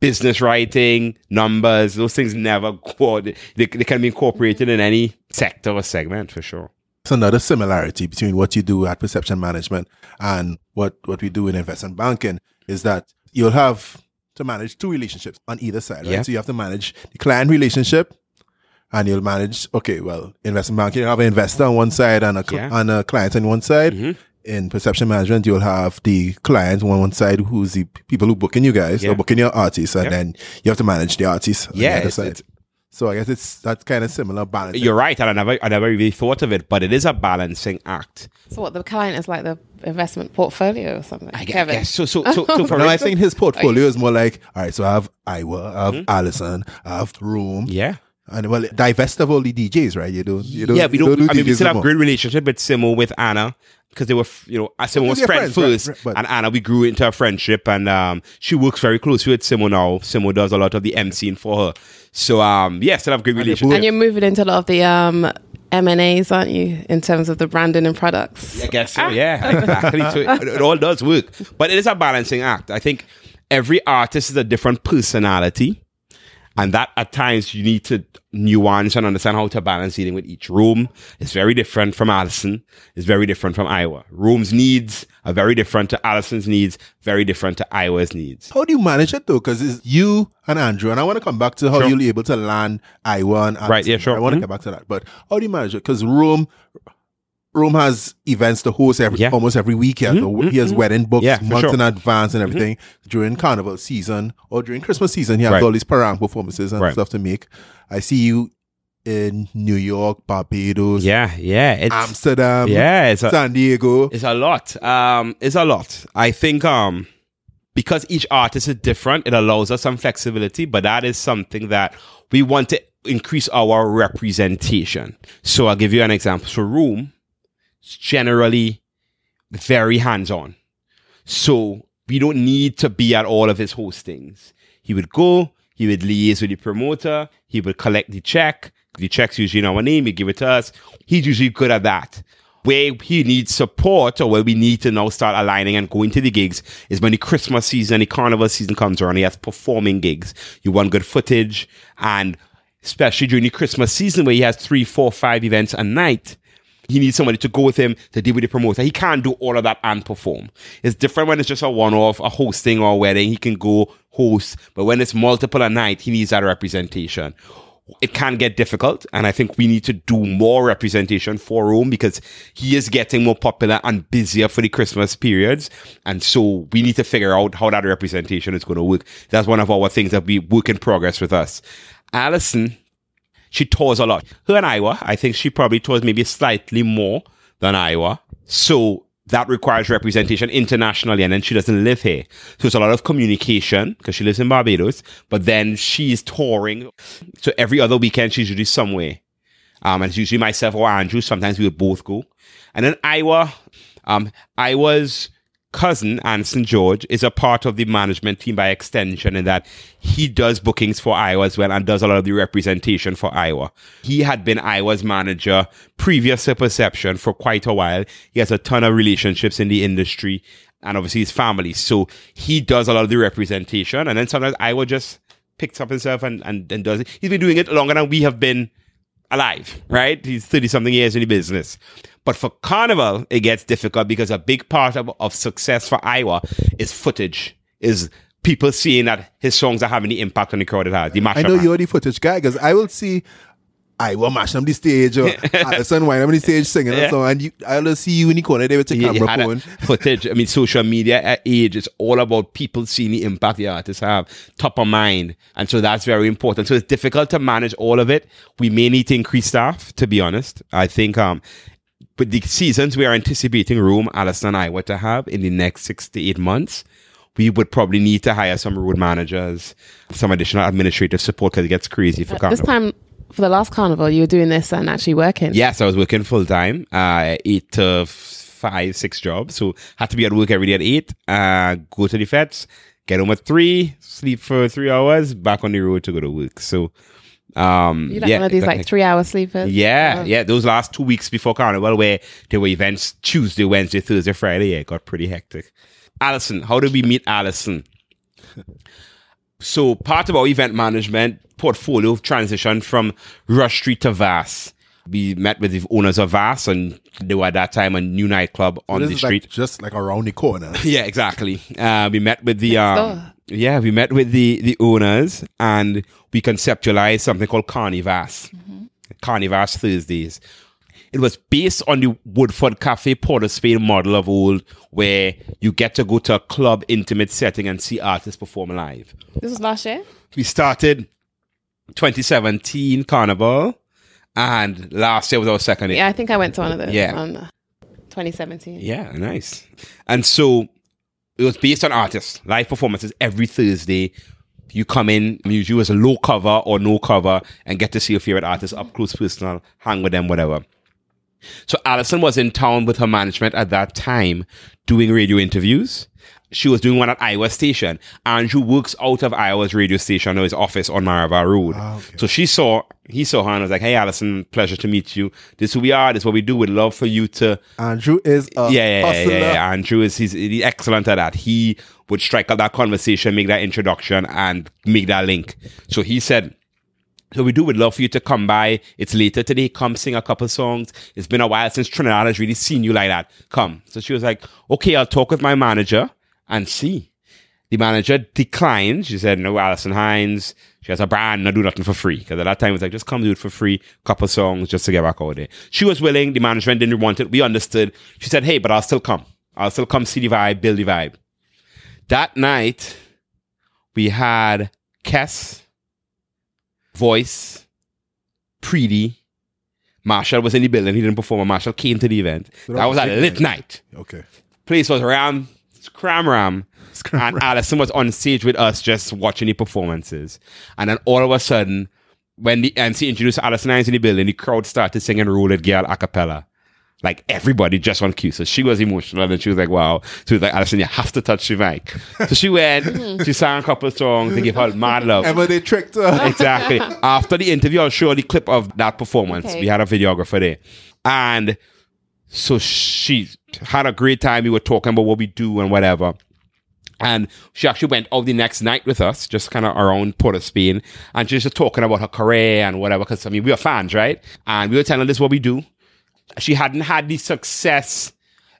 Business writing, numbers, those things never. They, they can be incorporated in any sector or segment for sure. It's another similarity between what you do at perception management and what, what we do in investment banking is that you'll have to manage two relationships on either side, right? Yeah. So you have to manage the client relationship and you'll manage, okay, well, investment banking, you have an investor on one side and a, Yeah. Mm-hmm. and a client on one side. In perception management, you'll have the client on one side who's the people who booking you guys Yeah. or booking your artists, and Yeah. then you have to manage the artists on Yeah, the other side. it's- so I guess it's that's kind of similar balance. You're right, and I never, I never really thought of it, but it is a balancing act. So what the client is like the investment portfolio or something. I gu- Kevin. guess so. So, so, so for No, I think his portfolio is more like, all right, so I have Iwer, I have Alison, I have Rome, Mm-hmm. yeah, and well, divest of all the DJs, right? You don't, you don't, yeah. We you don't. do I mean, we still have anymore. great relationship with Simmo, with Anna, because they were, you know, uh, Simmo was friend friends, right, first, right, but- and Anna we grew into a friendship, and um, she works very closely with Simmo now. Simmo does a lot of the emceeing for her, so um, yeah, still have great relationship. and you're moving into a lot of the um, M and A's, aren't you, in terms of the branding and products? I guess so. Yeah, exactly. so it, it all does work, but it is a balancing act. I think every artist is a different personality, and that at times you need to nuance and understand how to balance dealing with each room. It's very different from Alison. It's very different from Iwer. Rome's needs are very different to Alison's needs. Very different to Iwer's needs. How do you manage it though? Because it's you and Andrew, and I want to come back to how Sure. you're able to land Iwer and Right, yeah, sure. I want to Mhm. come back to that, but how do you manage it? Because Rome. Rome has events to host every Yeah. almost every week. He has, Mhm, a- he has mhm. wedding books Yeah, months sure. Mm-hmm. in advance and everything. During carnival season or during Christmas season, he has Right. all these parang performances and Right. stuff to make. I see you in New York, Barbados, Yeah, yeah. Amsterdam, yeah. It's a, San Diego. It's a lot. Um, it's a lot. I think um, because each artist is different, it allows us some flexibility, but that is something that we want to increase our representation. So I'll give you an example. So Rome generally very hands-on. So we don't need to be at all of his hostings. He would go, he would liaise with the promoter, he would collect the check. The check's usually in our name, he give it to us. He's usually good at that. Where he needs support or where we need to now start aligning and going to the gigs is when the Christmas season, the carnival season comes around. He has performing gigs. You want good footage and especially during the Christmas season where he has three, four, five events a night. He needs somebody to go with him to deal with the promoter. He can't do all of that and perform. It's different when it's just a one-off, a hosting or a wedding. He can go host, but when it's multiple a night, he needs that representation. it can get difficult. And I think we need to do more representation for Rome because he is getting more popular and busier for the Christmas periods. And so we need to figure out how that representation is going to work. That's one of our things that we work in progress with us. Alison, she tours a lot. Her and Iwer, I think she probably tours maybe slightly more than Iwer. So that requires representation internationally and then she doesn't live here. So it's a lot of communication because she lives in Barbados, but then she's touring. So every other weekend she's usually somewhere. Um, and it's usually myself or Andrew. Sometimes we would both go. And then Iwer, um, Iwer's cousin, Anson George, is a part of the management team by extension in that he does bookings for Iwer as well and does a lot of the representation for Iwer. He had been Iwer's manager previous to Perception for quite a while. He has a ton of relationships in the industry and obviously his family. So he does a lot of the representation. And then sometimes Iwer just picks up himself and, and, and does it. He's been doing it longer than we have been alive, right? He's 30 something years in the business. But for Carnival, it gets difficult because a big part of, of success for Iwer is footage, is people seeing that his songs are having the impact on the crowd it has. The I know you're the footage guy because I will see Iwer mash on the stage or Alison Wine on the stage singing Yeah. and so. And you, I'll see you in the corner there with You- you camera a phone. footage. I mean, social media at age is all about people seeing the impact the artists have, top of mind. And so that's very important. So it's difficult to manage all of it. We may need to increase staff, to be honest. I think, um, but the seasons we are anticipating Rome, Alison and Iwer to have in the next six to eight months, we would probably need to hire some road managers, some additional administrative support because it gets crazy for This Carnival. This time, for the last carnival, you were doing this and actually working. Yes, I was working full time, uh, eight to five, six jobs. So had to be at work every day at eight. Uh, go to the fetes, get home at three, sleep for three hours, back on the road to go to work. So, um, You like yeah, one of these that- like three hour sleepers? yeah, Oh. yeah. Those last two weeks before Carnival, where there were events Tuesday, Wednesday, Thursday, Friday, yeah, it got pretty hectic. Alison, how did we meet Alison? so part of our event management portfolio transitioned from Rush Street to Vass. We met with the owners of Vass, and they were at that time a new nightclub on This the is street. like just like around the corner. Yeah, exactly. Uh, we met with the um, door. Yeah, we met with the the owners and we conceptualized something called Carnivas. Carnivas Thursdays. It was based on the Woodford Cafe Port of Spain model of old, where you get to go to a club intimate setting and see artists perform live. This was last year? We started 2017 Carnival, and last year was our second year. Yeah, I think I went to one of those Yeah. on uh, 2017. Yeah, nice. And so it was based on artists, live performances every Thursday. You come in, usually as a low cover or no cover, and get to see your favorite artist up close, personal, hang with them, whatever. So Alison was in town with her management at that time doing radio interviews. She was doing one at Iwer Station. Andrew works out of Iwer's radio station or his office on Maraval Road. Ah, so she saw, he saw her and was like, Hey, Alison, pleasure to meet you. This is who we are. This is what we do. We'd love for you to Andrew is a yeah, yeah, yeah, yeah, yeah. Andrew is he's, he's excellent at that. He would strike up that conversation, make that introduction, and make that link. So he said, "So we do. Would love for you to come by. It's later today. Come sing a couple songs. It's been a while since Trinidad has really seen you like that. Come." So she was like, "Okay, I'll talk with my manager and see." The manager declined. She said, "No, Alison Hinds. She has a brand. Not do nothing for free." Because at that time, it was like, "Just come do it for free. Couple songs just to get back out there." She was willing. The management didn't want it. We understood. She said, "Hey, but I'll still come. I'll still come see the vibe, build the vibe." That night, we had Kes, Voice, Preedy. Machel was in the building. He didn't perform. Machel came to the event. that was a lit night Okay. place was ram, scram ram. Scram and ram. Alison was on stage with us just watching the performances. And then all of a sudden, when the MC introduced Alison Hinds in the building, the crowd started singing Roll It Girl a cappella. Like everybody just on cue. So she was emotional and she was like, wow. She was like, Alison, you have to touch the mic. So she went, she sang a couple of songs, they gave her mad love. Emma, they tricked her. Exactly. After the interview, I'll show the clip of that performance. Okay. We had a videographer there. And so she had a great time. We were talking about what we do and whatever. And she actually went out the next night with us, just kind of around Port of Spain. And she was just talking about her career and whatever. Because, I mean, we were fans, right? And we were telling her this is what we do. She hadn't had the success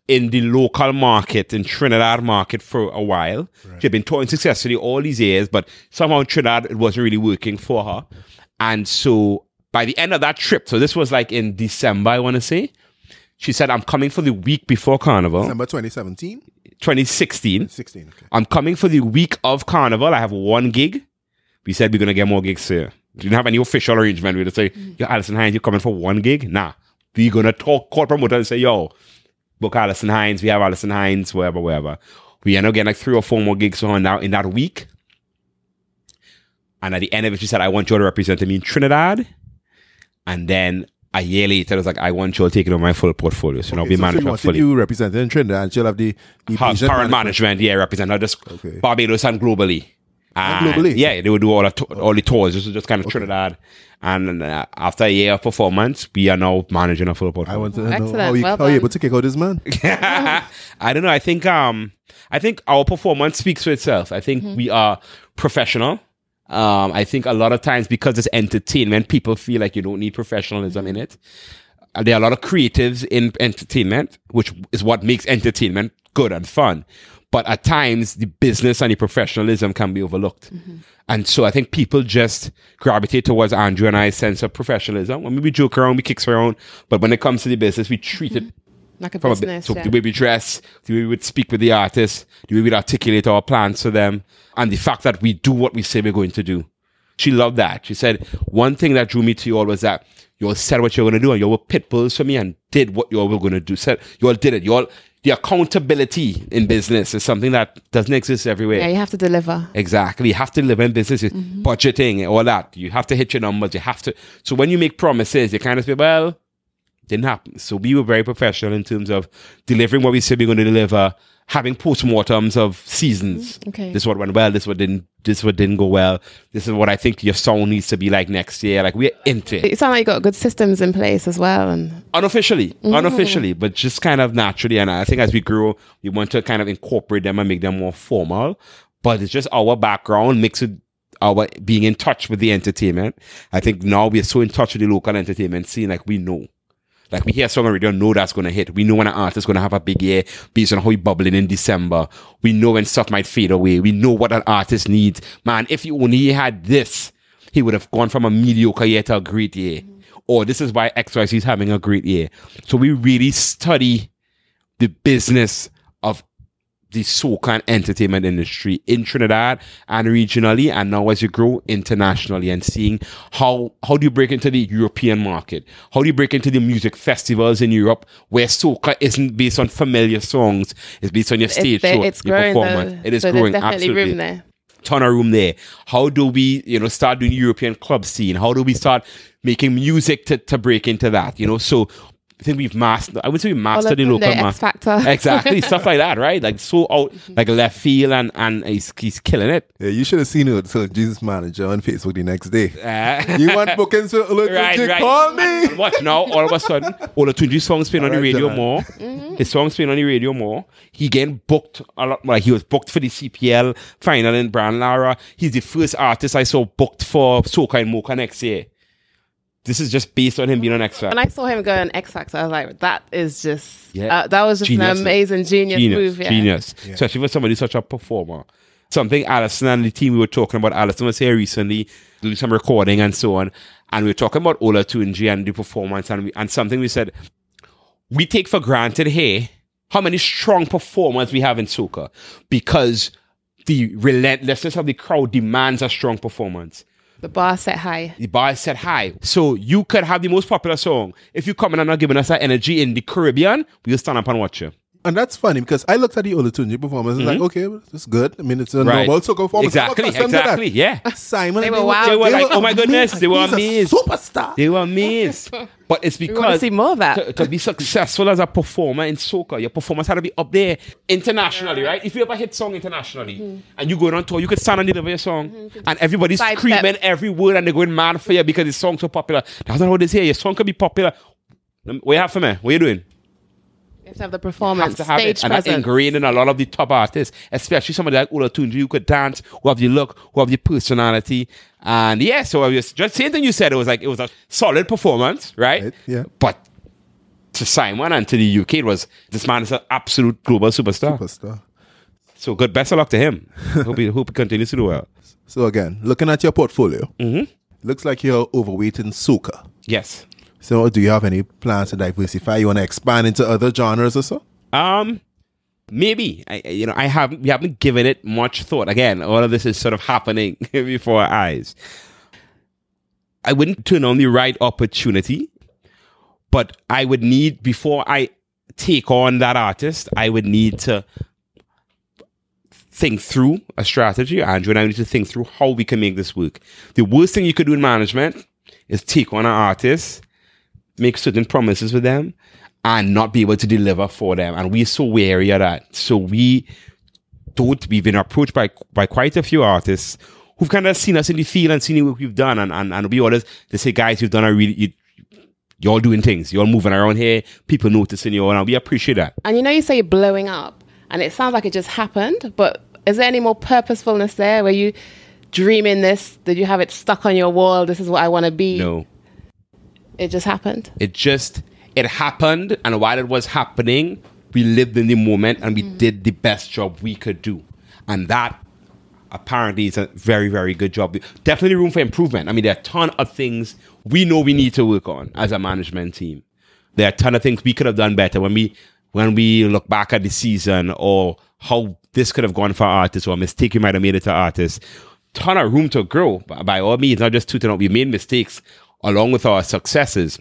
in the local market, in Trinidad market for a while. She had been touring successfully all these years, but somehow in Trinidad, it wasn't really working for her. And so by the end of that trip, so this was like in December, I want to say, she said, I'm coming for the week before Carnival, December 2017, 2016. 16. Okay. I'm coming for the week of Carnival. I have one gig. We said we're going to get more gigs here. We didn't have any official arrangement. We just say, mm. yo, Alison Hinds, you're coming for one gig? Nah. We're going to talk, call promoter and say, yo, book Alison Hinds. We have Alison Hinds, wherever, wherever. We end up getting like three or four more gigs on now in that week. And at the end of it, she said, I want you to represent me in Trinidad. And then a year later, it was like, I want you to take it on my full portfolio. So now Okay, we so manage she fully. you represented in Trinidad, and she'll have the, the Her current management, yeah, represent not just Okay. Barbados and globally. And And, globally? Yeah, they would do all the, to- all the tours. This is just kind of Trinidad. And uh, after a year of performance, we are now managing a full portfolio. I portfolio. want to know Excellent. how you, Well how you done. able to kick out this man. I don't know. I think um I think our performance speaks for itself. I think we are professional. Um, I think a lot of times because it's entertainment, people feel like you don't need professionalism in it. Uh, there are a lot of creatives in entertainment, which is what makes entertainment good and fun. But at times, the business and the professionalism can be overlooked. And so I think people just gravitate towards Andrew and I's sense of professionalism. When we joke around, we kick around. But when it comes to the business, we treat it Like a from a business. so yeah. the way we dress, the way we would speak with the artists, the way we would articulate our plans to them, and the fact that we do what we say we're going to do. She loved that. She said one thing that drew me to you all was that you all said what you were going to do, and you all were pit bulls for me and did what you all were going to do. Said you all did it. You all the accountability in business is something that doesn't exist everywhere. yeah, you have to deliver. Exactly. You have to live in business, mm-hmm. budgeting, all that. You have to hit your numbers. You have to. So when you make promises, you kind of say, well, didn't happen. So we were very professional in terms of delivering what we said we are going to deliver, having postmortems of seasons. Mm-hmm. Okay. This is what went well. This is what didn't. This is what didn't go well. This is what I think your song needs to be like next year. Like we're into it It sounds like you got good systems in place as well. And unofficially, mm-hmm. unofficially, but just kind of naturally. And I think as we grow, we want to kind of incorporate them and make them more formal. But it's just our background mixed with our being in touch with the entertainment. I think now we're so in touch with the local entertainment scene, like we know. Like we hear a song we don't know that's gonna hit. We know when an artist is gonna have a big year based on how he bubbling in December. We know when stuff might fade away. We know what an artist needs. Man, if he only had this, he would have gone from a mediocre year to a great year. Or this is why XYZ is having a great year. So we really study the business of the soca and entertainment industry in Trinidad and regionally, and now as you grow internationally and seeing how how do you break into the European market? How do you break into the music festivals in Europe where soca isn't based on familiar songs, it's based on your stage show, it's your growing. performance. Though, It is so growing There's definitely absolutely room there. ton of room there. How do we, you know, start doing European club scene? How do we start making music to, to break into that? You know, so I think we've mastered. I would say we mastered the Olatunji local X. Factor. exactly, stuff like that, right? Like so out, like left field, and and he's, he's killing it. Yeah, you should have seen it. So Jesus manager on Facebook the next day. Uh, You want bookings for Olatunji? right, right. Call me. And Watch now, all of a sudden, Olatunji's songs playing on the radio John. more. His songs playing on the radio more. He getting booked a lot. Like he was booked for the CPL final in Brian Lara. He's the first artist I saw booked for Soca and Mocha next year. This is just based on him being on X Factor. When I saw him go on X Factor, I was like, that is just, Yeah. uh, that was just Genius. an amazing genius, genius, move. Yeah. genius. Especially for somebody such a performer. Something Alison and the team we were talking about. Alison was here recently doing some recording and so on, and we were talking about Olatunji and the performance, and we, and something we said we take for granted here how many strong performers we have in soca because the relentlessness of the crowd demands a strong performance. The bar set high. The bar set high. So you could have the most popular song. If you come in and not giving us that energy in the Caribbean, we'll stand up and watch you. And that's funny because I looked at the Olatunji performance and like, okay, well, it's good. I mean, it's a Mm-hmm. Right. normal soca performance. Exactly, I'm that. exactly, yeah. Simon, They and were wild. They were like, oh my goodness, amazing. they were He's amazed. superstar. They were amazed. But it's We because see more of that. to, to be successful as a performer in soca, your performance had to be up there internationally, right? If you ever hit song internationally and you go on tour, you could stand and deliver your song, and everybody's Side screaming step. every word and they're going mad for you because the song's so popular. That's not what it is here. Your song could be popular. What you have for me? What you doing? You have to have the have performance, to have stage it. And that's presence. ingrained in a lot of the top artists, especially somebody like Olatunji who could dance, who have the look, who have the personality. And yeah, so I was just same thing you said. It was like it was a solid performance, right? Right, yeah. But to Simon and to the UK, it was this man is an absolute global superstar. Superstar. So good, best of luck to him. hope he hope he continues to do well. So again, looking at your portfolio, Mm-hmm. looks like you're overweight in soca. Yes. So, do you have any plans to diversify? You want to expand into other genres or so? Um, maybe I, you know I haven't we haven't given it much thought. Again, all of this is sort of happening before our eyes. I wouldn't turn on the right opportunity, but I would need before I take on that artist, I would need to think through a strategy. Andrew and I need to think through how we can make this work. The worst thing you could do in management is take on an artist, make certain promises with them, and not be able to deliver for them. And we're so wary of that. So we don't, we've been approached by by quite a few artists who've kind of seen us in the field and seen what we've done. And, and, and we always, they say, guys, you've done a really, you, you're doing things, you're moving around here, people noticing you, and we appreciate that. And you know, you say you're blowing up, and it sounds like it just happened, but is there any more purposefulness there where you dreaming this? Did you have it stuck on your wall? This is what I want to be. No. It just happened. It just it happened, and while it was happening, we lived in the moment and we mm. did the best job we could do, and that apparently is a very very good job. Definitely room for improvement. I mean, there are a ton of things we know we need to work on as a management team. There are a ton of things we could have done better when we when we look back at the season or how this could have gone for artists or a mistake we might have made it to artists. Ton of room to grow. By by all means, not just tooting out. We made mistakes along with our successes.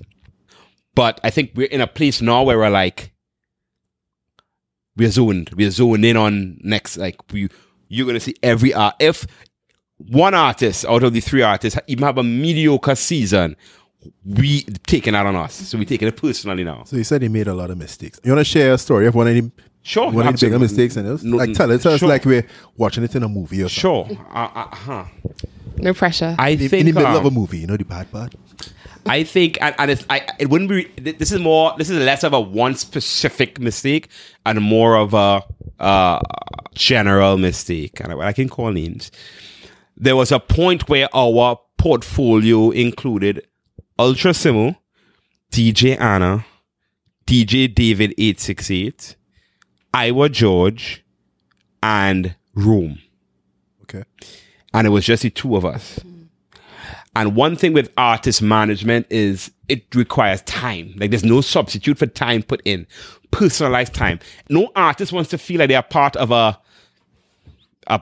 But I think we're in a place now where we're like, we're zoned. We're zoned in on next. Like we, you're gonna see every art. If one artist out of the three artists even have a mediocre season, we taking that on us. So we taking it personally now. So, you said he made a lot of mistakes. You want to share a story of one of the, Sure, one of the bigger absolutely. mistakes in this? No, like, tell it to us like we're watching it in a movie or something. Sure. Uh, uh, huh. No pressure. I In, in think the middle of um, a movie, you know, the bad part? I think, and, and it's, I, it wouldn't be. This is more. This is less of a one specific mistake and more of a uh, general mistake. And I, I can call names. There was a point where our portfolio included Ultra Simmo, DJ Anna, DJ David eight six eight, Iwer George, and Rome Okay. and it was just the two of us. And one thing with artist management is it requires time. Like there's no substitute for time put in. Personalized time. No artist wants to feel like they are part of a a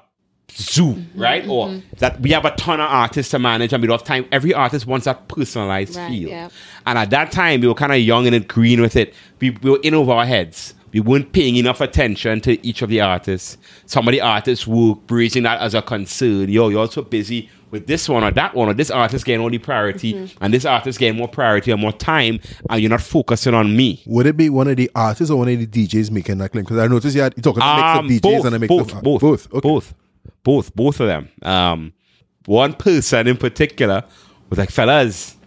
zoo, mm-hmm. right? Or mm-hmm. that we have a ton of artists to manage and we don't have time. Every artist wants that personalized Right, feel. yeah. And at that time, we were kind of young and green with it. We, we were in over our heads. We weren't paying enough attention to each of the artists. Some of the artists were raising that as a concern. Yo, you're so busy with this one or that one, or this artist getting all the priority, Mm-hmm. and this artist getting more priority and more time, and you're not focusing on me. Would it be one of the artists or one of the DJs making that claim? Because I noticed you had you talking about Um, a mix of DJs both, and a mix both, of both, both. Okay. both, both, both of them. Um, one person in particular was like, fellas,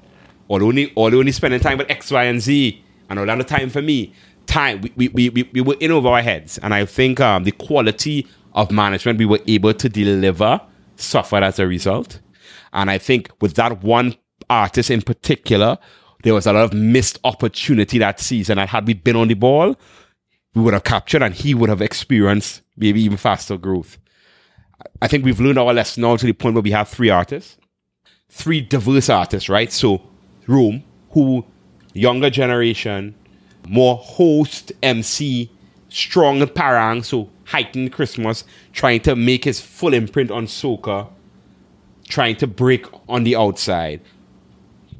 all only, all only spending time with X, Y, and Z, and all the time for me. Time, we, we, we, we were in over our heads, and I think um, the quality of management we were able to deliver suffered as a result. And I think with that one artist in particular, there was a lot of missed opportunity that season. And had we been on the ball, we would have captured and he would have experienced maybe even faster growth. I think we've learned our lesson now to the point where we have three artists, three diverse artists, right? So, Rome, who younger generation, more host, MC, strong parang, so heightened Christmas, trying to make his full imprint on soca, trying to break on the outside.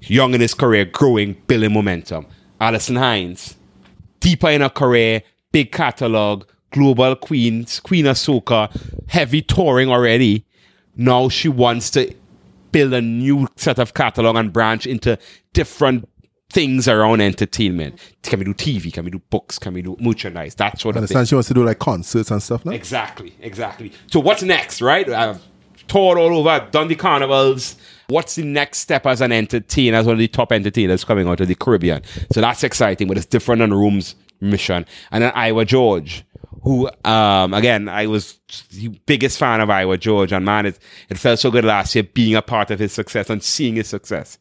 Young in his career, growing, building momentum. Alison Hinds, deeper in her career, big catalog, global queens, queen of soca, heavy touring already. Now she wants to build a new set of catalog and branch into different things around entertainment. Can we do TV? Can we do books? Can we do merchandise? That sort I of thing. understand she wants to do like concerts and stuff now. Exactly, exactly. So what's next, right? I've toured all over, I've done the carnivals. What's the next step as an entertainer, as one of the top entertainers coming out of the Caribbean? So that's exciting, but it's different than Rome's mission. And then Iwer George, who, um, again, I was the biggest fan of Iwer George, and man, it, it felt so good last year being a part of his success and seeing his success.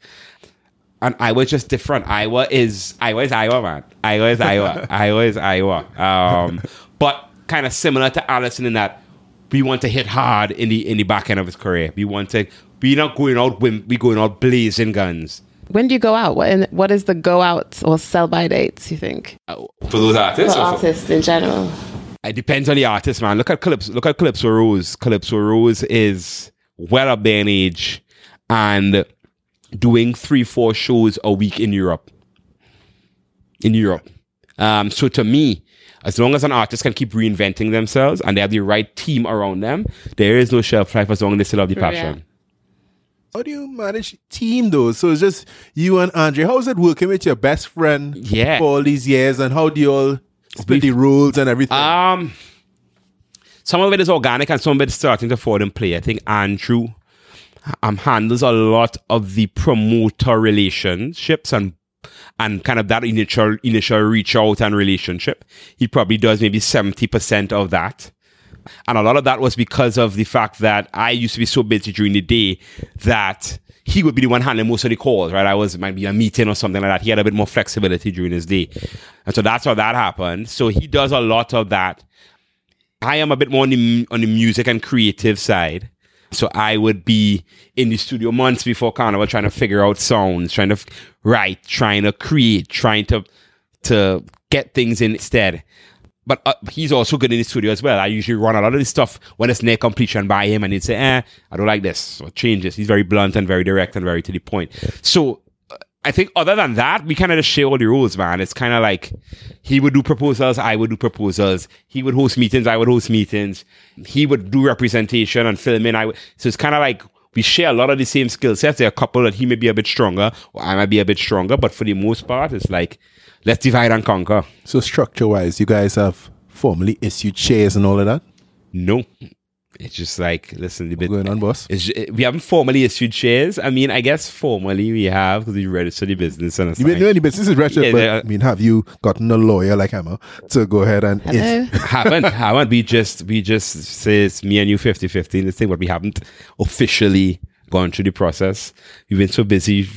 And Iwer just different. Iwer is Iwer is Iwer, man. Iwer is Iwer. Iwer is Iwer. Um, but kind of similar to Alison in that we want to hit hard in the in the back end of his career. We want to we not going out when we going out blazing guns. When do you go out? What, in, what is the go out or sell by dates, you think? Uh, for those artists? For or for- artists in general. It depends on the artist, man. Look at Calypso. Look at Calypso Rose. Calypso Rose is well up there in age and doing three, four shows a week in Europe. In Europe. Um, so to me, as long as an artist can keep reinventing themselves and they have the right team around them, there is no shelf life as long as they still have the Yeah. passion. How do you manage team though? So it's just you and Andrew. How is it working with your best friend Yeah. for all these years, and how do you all split We've- the roles and everything? Um, some of it is organic and some of it is starting to fall in play. I think Andrew um, handles a lot of the promoter relationships and and kind of that initial initial reach out and relationship. He probably does maybe seventy percent of that. And a lot of that was because of the fact that I used to be so busy during the day that he would be the one handling most of the calls, right? I was might be a meeting or something like that. He had a bit more flexibility during his day. And so that's how that happened. So he does a lot of that. I am a bit more on the, on the music and creative side. So I would be in the studio months before Carnival trying to figure out sounds, trying to write, trying to create, trying to to get things in instead. But uh, he's also good in the studio as well. I usually run a lot of this stuff when it's near completion by him, and he'd say, "Eh, I don't like this," or change this. He's very blunt and very direct and very to the point. So I think other than that, we kind of just share all the rules, man. It's kind of like he would do proposals, I would do proposals. He would host meetings, I would host meetings. He would do representation and filming. I would. So it's kind of like we share a lot of the same skill sets. There are a couple that he may be a bit stronger, or I might be a bit stronger, but for the most part, it's like let's divide and conquer. so structure wise, you guys have formally issued shares and all of that No, it's just like listen, the bit. going on, boss. It's ju- we haven't formally issued shares. I mean, I guess formally we have because we registered the business and You mean any business is registered, Yeah, but yeah. I mean, have you gotten a lawyer like Emma to go ahead and Hello. haven't haven't we just we just say it's me and you 50 50 in this thing but we haven't officially gone through the process we've been so busy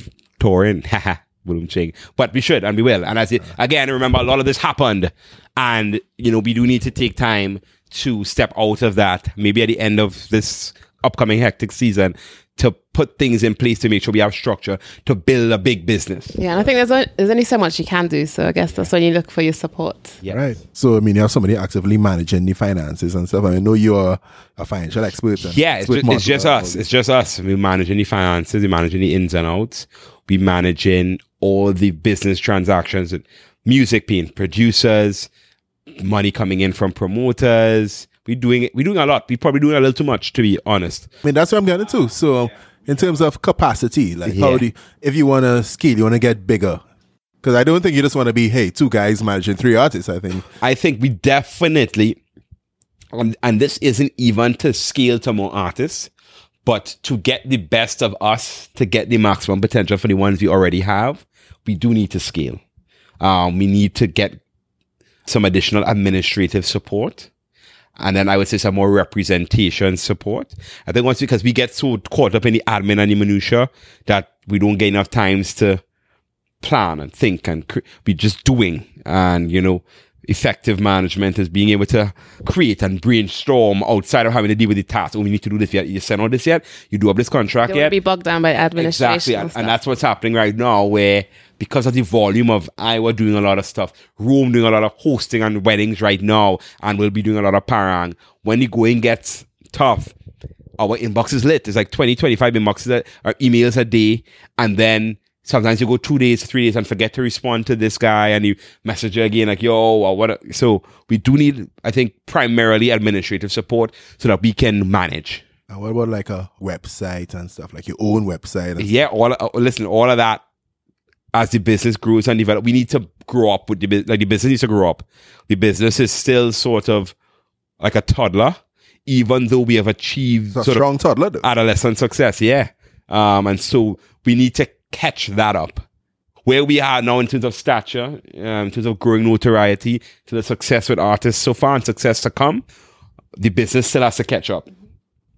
touring haha boom ching but we should and we will and as it again remember a lot of this happened and you know we do need to take time to step out of that maybe at the end of this upcoming hectic season to put things in place to make sure we have structure to build a big business Yeah, and I think there's only, there's only so much you can do. So I guess that's when you look for your support. yeah Right. So, I mean, you have somebody actively managing the finances and stuff. I mean, I know you're a financial expert. and Yeah, it's expert just, it's just marketer and all us. It's just us. We're managing the finances, we're managing the ins and outs, we're managing all the business transactions, and music being producers, money coming in from promoters. We're doing it. We're doing a lot. We're probably doing a little too much, to be honest. I mean, that's what I'm getting to. So, in terms of capacity, like how do you, if you want to scale, you want to get bigger? Because I don't think you just want to be, hey, two guys managing three artists. I think I think we definitely, and, and this isn't even to scale to more artists, but to get the best of us, to get the maximum potential for the ones we already have, we do need to scale. Um, we need to get some additional administrative support. And then I would say some more representation support. I think once because we get so caught up in the admin and the minutia that we don't get enough times to plan and think and cre- be just doing. And, you know, effective management is being able to create and brainstorm outside of having to deal with the task. Oh, we need to do this yet. You send all this yet? You do up this contract Don't yet? be bogged down by administration. Exactly, and and, and that's what's happening right now. Where because of the volume of Iwer doing a lot of stuff, Rome doing a lot of hosting and weddings right now, and we'll be doing a lot of parang. When the going gets tough, our inbox is lit. It's like 20, 25 inboxes or emails a day, and then. Sometimes you go two days, three days, and forget to respond to this guy, and you message again like, "Yo, or what?" So we do need, I think, primarily administrative support so that we can manage. And what about like a website and stuff, like your own website? Yeah, all uh, listen, all of that as the business grows and develops, we need to grow up with the business. Like the business needs to grow up. The business is still sort of like a toddler, even though we have achieved sort strong toddler, though. of adolescent success. Yeah, um, and so we need to catch that up. Where we are now in terms of stature, um, in terms of growing notoriety, to the success with artists so far and success to come, the business still has to catch up.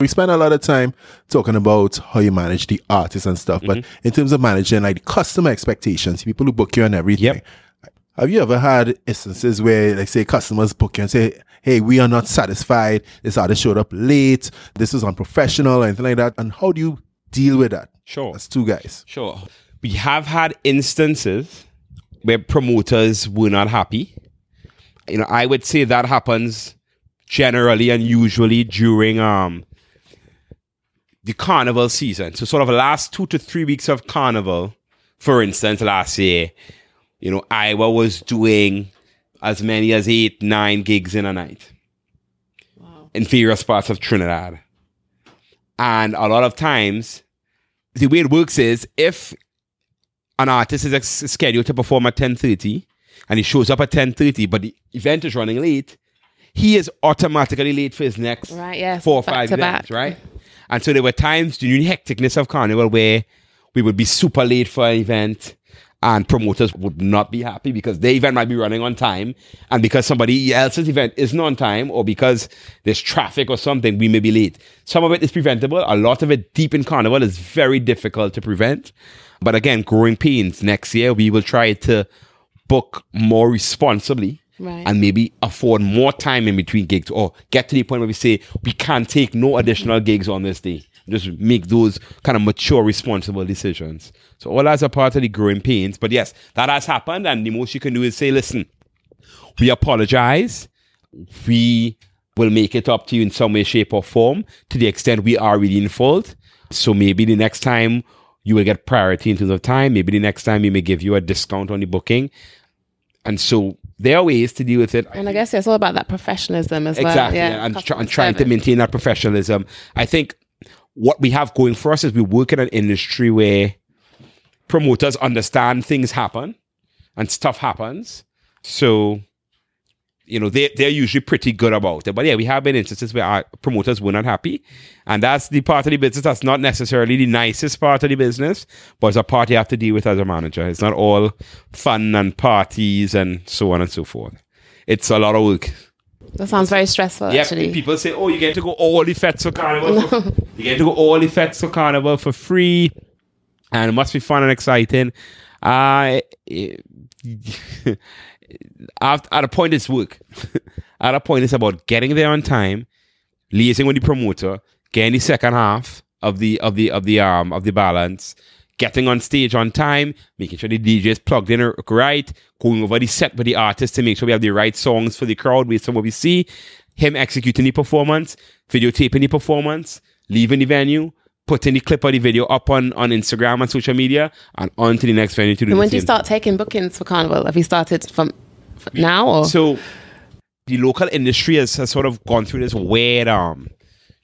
we spend a lot of time talking about how you manage the artists and stuff, but Mm-hmm. in terms of managing like the customer expectations, people who book you and everything. Yep. Have you ever had instances where, like, say, customers book you and say, "Hey, we are not satisfied. This artist showed up late. This is unprofessional, or anything like that"? And how do you deal with that Sure. as two guys? Sure. We have had instances where promoters were not happy. You know, I would say that happens generally and usually during um the carnival season. So sort of the last two to three weeks of carnival, for instance, last year, you know, Iwer was doing as many as eight, nine gigs in a night Wow. in various parts of Trinidad. And a lot of times, the way it works is if an artist is ex- scheduled to perform at 10.30 and he shows up at 10.30 but the event is running late, he is automatically late for his next Right, yes, four or five events, back. right? And so there were times during the hecticness of Carnival where we would be super late for an event and promoters would not be happy because their event might be running on time and because somebody else's event isn't on time or because there's traffic or something, we may be late. Some of it is preventable. A lot of it deep in Carnival is very difficult to prevent. But again, growing pains. Next year, we will try to book more responsibly Right. and maybe afford more time in between gigs or get to the point where we say we can't take no additional gigs on this day. Just make those kind of mature, responsible decisions. So all that's a part of the growing pains. But yes, that has happened, and the most you can do is say, listen, we apologize. We will make it up to you in some way, shape, or form to the extent we are really in fault. So maybe the next time you will get priority in terms of time. Maybe the next time we may give you a discount on the booking. And so there are ways to deal with it. And I guess it's all about that professionalism as well. Exactly. Yeah, and, try, and trying to maintain that professionalism. I think what we have going for us is we work in an industry where promoters understand things happen and stuff happens. So, you know, they, they're usually pretty good about it. But yeah, we have been instances where our promoters were not happy. And that's the part of the business that's not necessarily the nicest part of the business, but it's a part you have to deal with as a manager. It's not all fun and parties and so on and so forth. It's a lot of work. That sounds very stressful, Yeah, actually. people say, "Oh, you get to go all the fetes for carnival. For, you get to go all the fetes for carnival for free, and it must be fun and exciting." Uh, at, at a point, it's work. at a point, it's about getting there on time, liaising with the promoter, getting the second half of the of the of the um of the balance, getting on stage on time, making sure the DJ is plugged in right, going over the set with the artist to make sure we have the right songs for the crowd based on what we see, him executing the performance, videotaping the performance, leaving the venue, putting the clip of the video up on, on Instagram and social media, and on to the next venue to do and when do you start taking bookings for Carnival? Have you started from now or? So the local industry has, has sort of gone through this weird um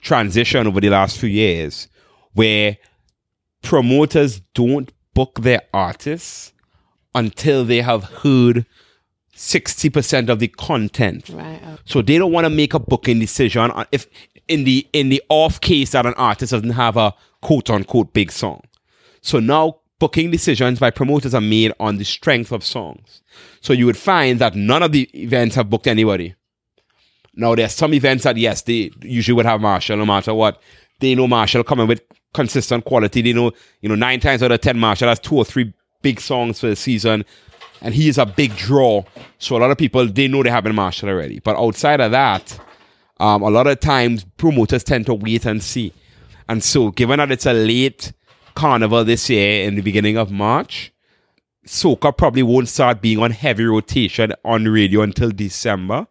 transition over the last few years where promoters don't book their artists until they have heard 60% of the content. right. oh, So they don't want to make a booking decision if in the in the off case that an artist doesn't have a quote unquote big song. So now booking decisions by promoters are made on the strength of songs. So you would find that none of the events have booked anybody. Now there's some events that yes, they usually would have Machel no matter what. They know Machel coming with consistent quality. They know, you know, nine times out of ten Machel has two or three big songs for the season. And he is a big draw. So a lot of people they know they have been Machel already. But outside of that, um, a lot of times promoters tend to wait and see. And so given that it's a late carnival this year in the beginning of March, Soca probably won't start being on heavy rotation on radio until December.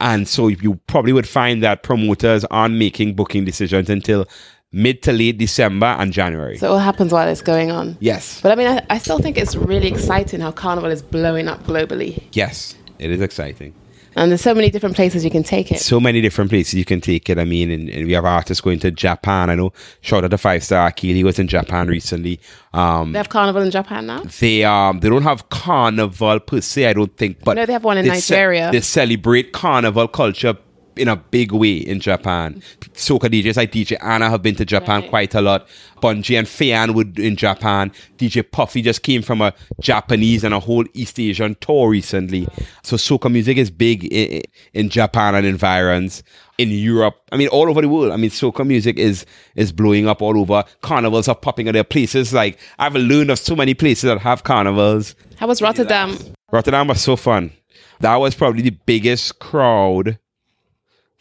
And so you probably would find that promoters aren't making booking decisions until mid to late December and January. So it all happens while it's going on. yes. But I mean, I, I still think it's really exciting how Carnival is blowing up globally. Yes. It is exciting. And there's so many different places you can take it. so many different places you can take it. I mean, and, and we have artists going to Japan. I know, shout out to Five Star Akil. He was in Japan recently. Um, They have Carnival in Japan now? they um they don't have carnival per se, I don't think, but No, they have one in they ce- Nigeria. they celebrate carnival culture in a big way in Japan. Soca DJs like DJ Anna have been to Japan Right. quite a lot. Bunji and Fay-Ann would in Japan. DJ Puffy just came from a Japanese and a whole East Asian tour recently. So soca music is big in, in Japan and environs. In Europe, I mean, all over the world. I mean, soca music is is blowing up all over. Carnivals are popping up. There are places like I've learned of so many places that have carnivals. How was Rotterdam? Rotterdam was so fun. That was probably the biggest crowd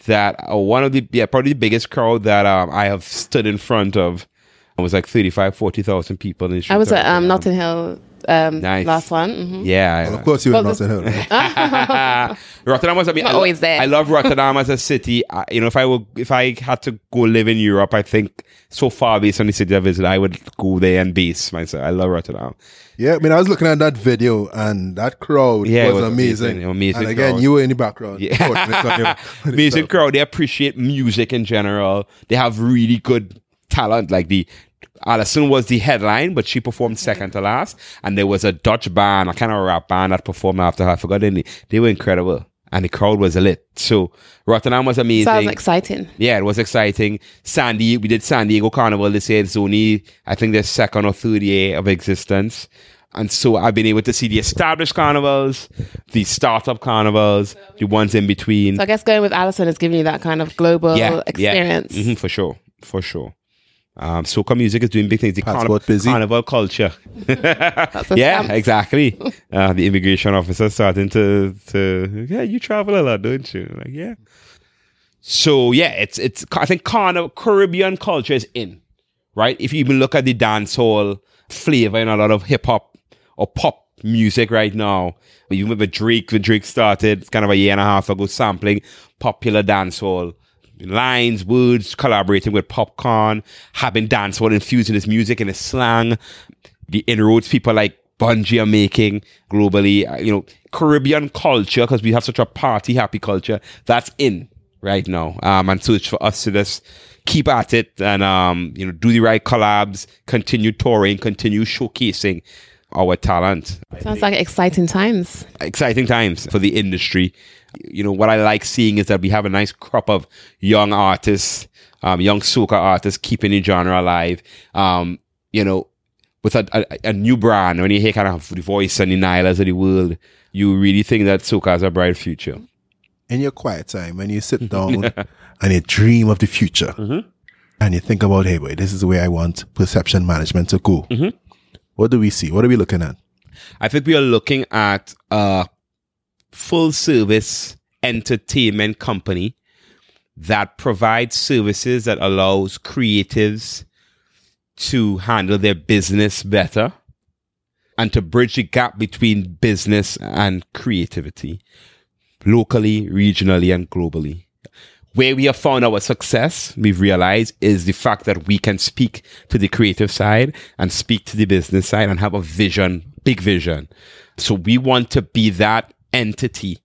that uh, one of the yeah probably the biggest crowd that um, I have stood in front of It was like 35, 40,000 people in the streets I was of at um, Rotterdam. Notting Hill um, Nice. last one. hmm Yeah. Well, of course, you were Well, not this- in Hill. Rotterdam was. I mean, Not I lo- always there. I love Rotterdam as a city. I, you know, if I were, if I had to go live in Europe, I think so far based on the city I visited, I would go there and base myself. I love Rotterdam. Yeah, I mean, I was looking at that video and that crowd Yeah, it was, was amazing. amazing, amazing And again, crowd. you were in the background. Yeah. supporting it on your- on the Amazing stuff. crowd. They appreciate music in general. They have really good talent. Like the Alison was the headline, but she performed second to last. And there was a Dutch band, a kind of rap band that performed after her. I forgot their name. They were incredible. And the crowd was lit. So Rotterdam was amazing. Sounds exciting. Yeah, it was exciting. Sandy, we did San Diego Carnival this year. It's only, I think, the second or third year of existence. And so I've been able to see the established carnivals, the startup carnivals, the ones in between. So I guess going with Alison is giving you that kind of global experience. Yeah. Mhm, for sure. For sure. Um, soca music is doing big things. The busy. carnival culture. Yeah, exactly. Uh, the immigration officer starting to, to, yeah, you travel a lot, don't you? Like, yeah. So yeah, it's it's. I think Carnival Caribbean culture is in, right? If you even look at the dancehall flavor in a lot of hip hop or pop music right now, even with Drake, when Drake started kind of a year and a half ago, sampling popular dancehall lines, words, collaborating with Popcaan, having dance dancehall infusing his music and his slang, the inroads people like Bunji are making globally, uh, you know, Caribbean culture, because we have such a party happy culture, that's in right now. Um, and so it's for us to just keep at it and, um, you know, do the right collabs, continue touring, continue showcasing our talent. Sounds like exciting times. Exciting times for the industry. You know, what I like seeing is that we have a nice crop of young artists, um, young soca artists keeping the genre alive. Um, you know, with a, a, a new brand, when you hear kind of the voice and the Nailahs of the world, you really think that soca has a bright future. in your quiet time when you sit down and you dream of the future and you think about, hey, boy, this is the way I want perception management to go. What do we see? What are we looking at? I think we are looking at a full service entertainment company that provides services that allows creatives to handle their business better and to bridge the gap between business and creativity locally, regionally, and globally. Where we have found our success, we've realized, is the fact that we can speak to the creative side and speak to the business side and have a vision, big vision. So we want to be that entity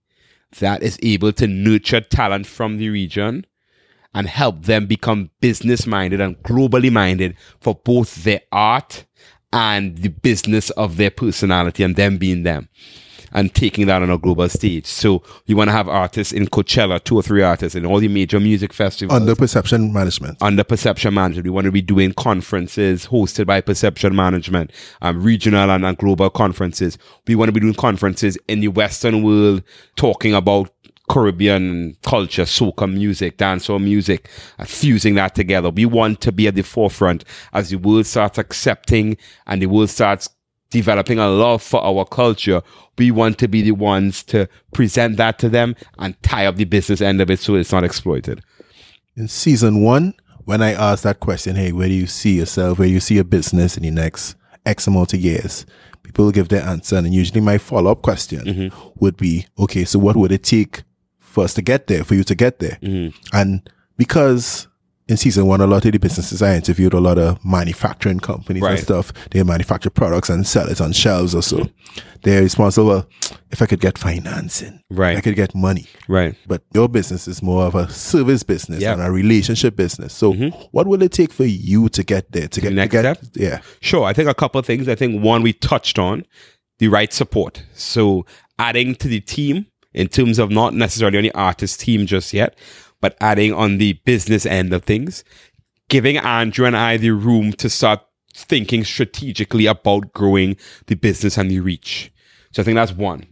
that is able to nurture talent from the region and help them become business minded and globally minded for both their art and the business of their personality and them being them and taking that on a global stage. So you want to have artists in Coachella, two or three artists in all the major music festivals Under perception management. under perception management. We want to be doing conferences hosted by perception management, um, regional and, and global conferences. We want to be doing conferences in the Western world talking about Caribbean culture, soca music, dancehall music, uh, fusing that together. We want to be at the forefront as the world starts accepting and the world starts developing a love for our culture. We want to be the ones to present that to them and tie up the business end of it so it's not exploited. In season one, when I asked that question, hey, where do you see yourself? Where do you see a business in the next X amount of years? People give their answer. And usually my follow up question mm-hmm. would be, okay, so what would it take for us to get there, for you to get there? Mm-hmm. And because in season one, a lot of the businesses I interviewed, a lot of manufacturing companies Right. and stuff, they manufacture products and sell it on shelves or so. They're responsible. Well, if I could get financing, Right. I could get money. Right. But your business is more of a service business. Mm-hmm. and a relationship business. So, what will it take for you to get there? To get next to get, step? Yeah, Sure. I think a couple of things. I think one we touched on the right support. So adding to the team in terms of not necessarily the artist team just yet, but adding on the business end of things, giving Andrew and I the room to start thinking strategically about growing the business and the reach. So I think that's one.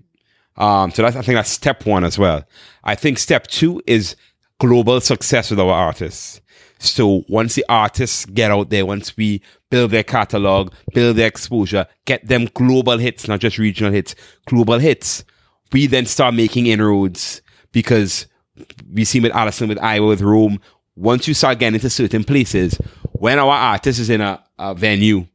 Um, so that's, I think that's step one as well. I think step two is global success with our artists. So once the artists get out there, once we build their catalog, build their exposure, get them global hits, not just regional hits, global hits, we then start making inroads because we see with Alison, with Iwer, with Rome, once you start getting into certain places, when our artist is in a, a venue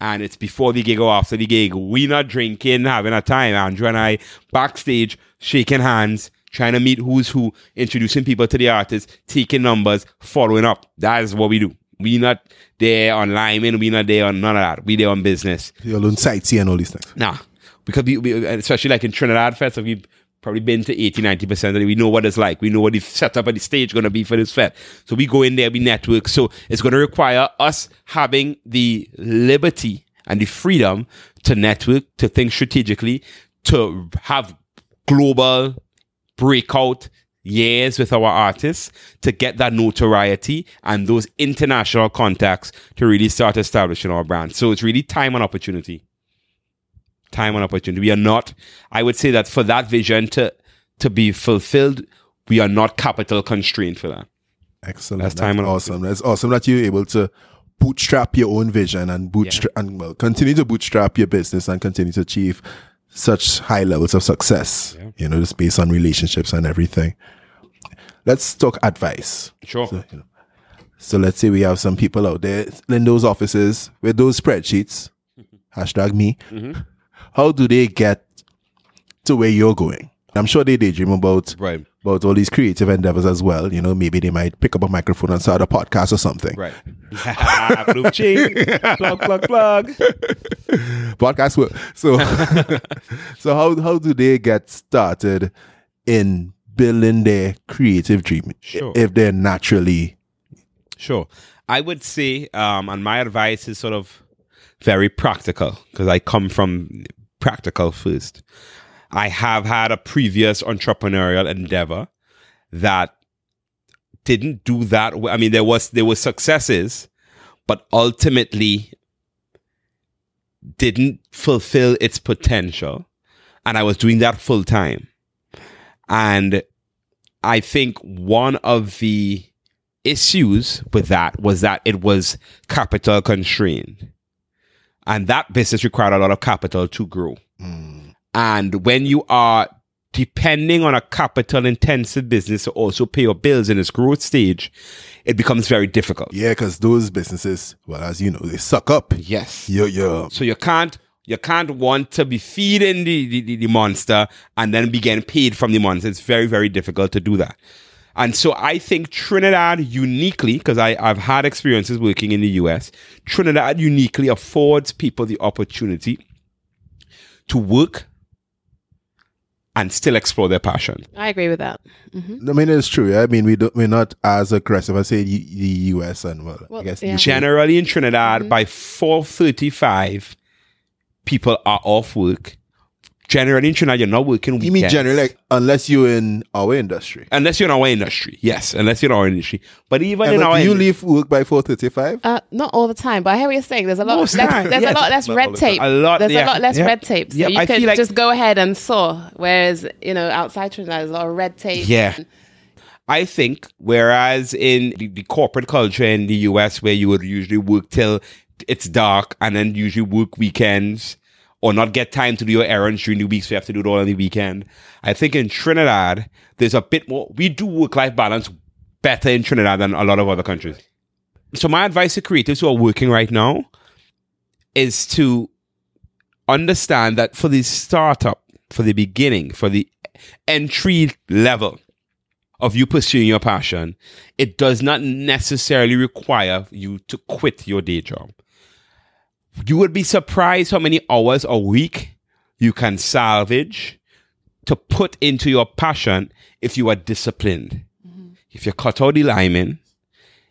and it's before the gig or after the gig, we not drinking, having a time. Andrew and I backstage, shaking hands, trying to meet who's who, introducing people to the artist, taking numbers, following up. That is what we do. We not there on liming, we not there on none of that. We there on business. Your own sightsee and all these things. Nah, because we, we especially like in Trinidad fetes, we've probably been to 80, 90% of it. We know what it's like. We know what the setup of the stage going to be for this fete. So we go in there, we network. So it's going to require us having the liberty and the freedom to network, to think strategically, to have global breakout years with our artists to get that notoriety and those international contacts to really start establishing our brand. So it's really time and opportunity. Time and opportunity. We are not, I would say that for that vision to to be fulfilled, we are not capital constrained for that. Excellent. That's That's, time and awesome. That's awesome that you're able to bootstrap your own vision and bootstrap and well continue to bootstrap your business and continue to achieve such high levels of success. Yeah. You know, just based on relationships and everything. Let's talk advice. Sure. So, you know, so let's say we have some people out there in those offices with those spreadsheets, hashtag me. Mm-hmm. How do they get to where you're going? I'm sure they daydream about Right. about all these creative endeavors as well. You know, maybe they might pick up a microphone and start a podcast or something. Right. Blue ching. plug, plug, plug. Podcast work. So, so how how do they get started in building their creative dream Sure. if they're naturally Sure. I would say, um, and my advice is sort of very practical because I come from practical first. I have had a previous entrepreneurial endeavor that didn't do that. I mean, there was there were successes, but ultimately didn't fulfill its potential, and I was doing that full time. And I think one of the issues with that was that it was capital constrained. And that business required a lot of capital to grow. Hmm. And when you are depending on a capital intensive business to also pay your bills in its growth stage, it becomes very difficult. yeah, because those businesses, well, as you know, they suck up Yes. your your So you can't you can't want to be feeding the, the, the monster and then be getting paid from the monster. It's very, very difficult to do that. And so I think Trinidad uniquely, because I've had experiences working in the US, Trinidad uniquely affords people the opportunity to work and still explore their passion. I agree with that. Mm-hmm. I mean, it's true. yeah. I mean, we don't, we're not as aggressive as say the, the US and well, I guess yeah. Generally in Trinidad, mm-hmm. by 4.35, people are off work. Generally in Trinidad, you're not working You weekends. mean generally, like unless you're in our industry. Unless you're in our industry. Yes, unless you're in our industry. But even Yeah, in but our do you industry, leave work by four thirty-five? Uh, not all the time, but I hear what you're saying. There's a lot. Most less, time, there's yes. a lot less Not all red the time. tape. A lot, There's yeah, a lot less yeah. red tape. So Yeah, you I could feel like- just go ahead and saw. Whereas you know outside Trinidad, there's a lot of red tape. Yeah. I think whereas in the, the corporate culture in the US where you would usually work till it's dark and then usually work weekends or not get time to do your errands during the week, so you have to do it all on the weekend. I think in Trinidad, there's a bit more we do work life balance better in Trinidad than a lot of other countries. So my advice to creatives who are working right now is to understand that for the startup, for the beginning, for the entry level of you pursuing your passion, it does not necessarily require you to quit your day job. You would be surprised how many hours a week you can salvage to put into your passion if you are disciplined. Mm-hmm. If you cut out the liming,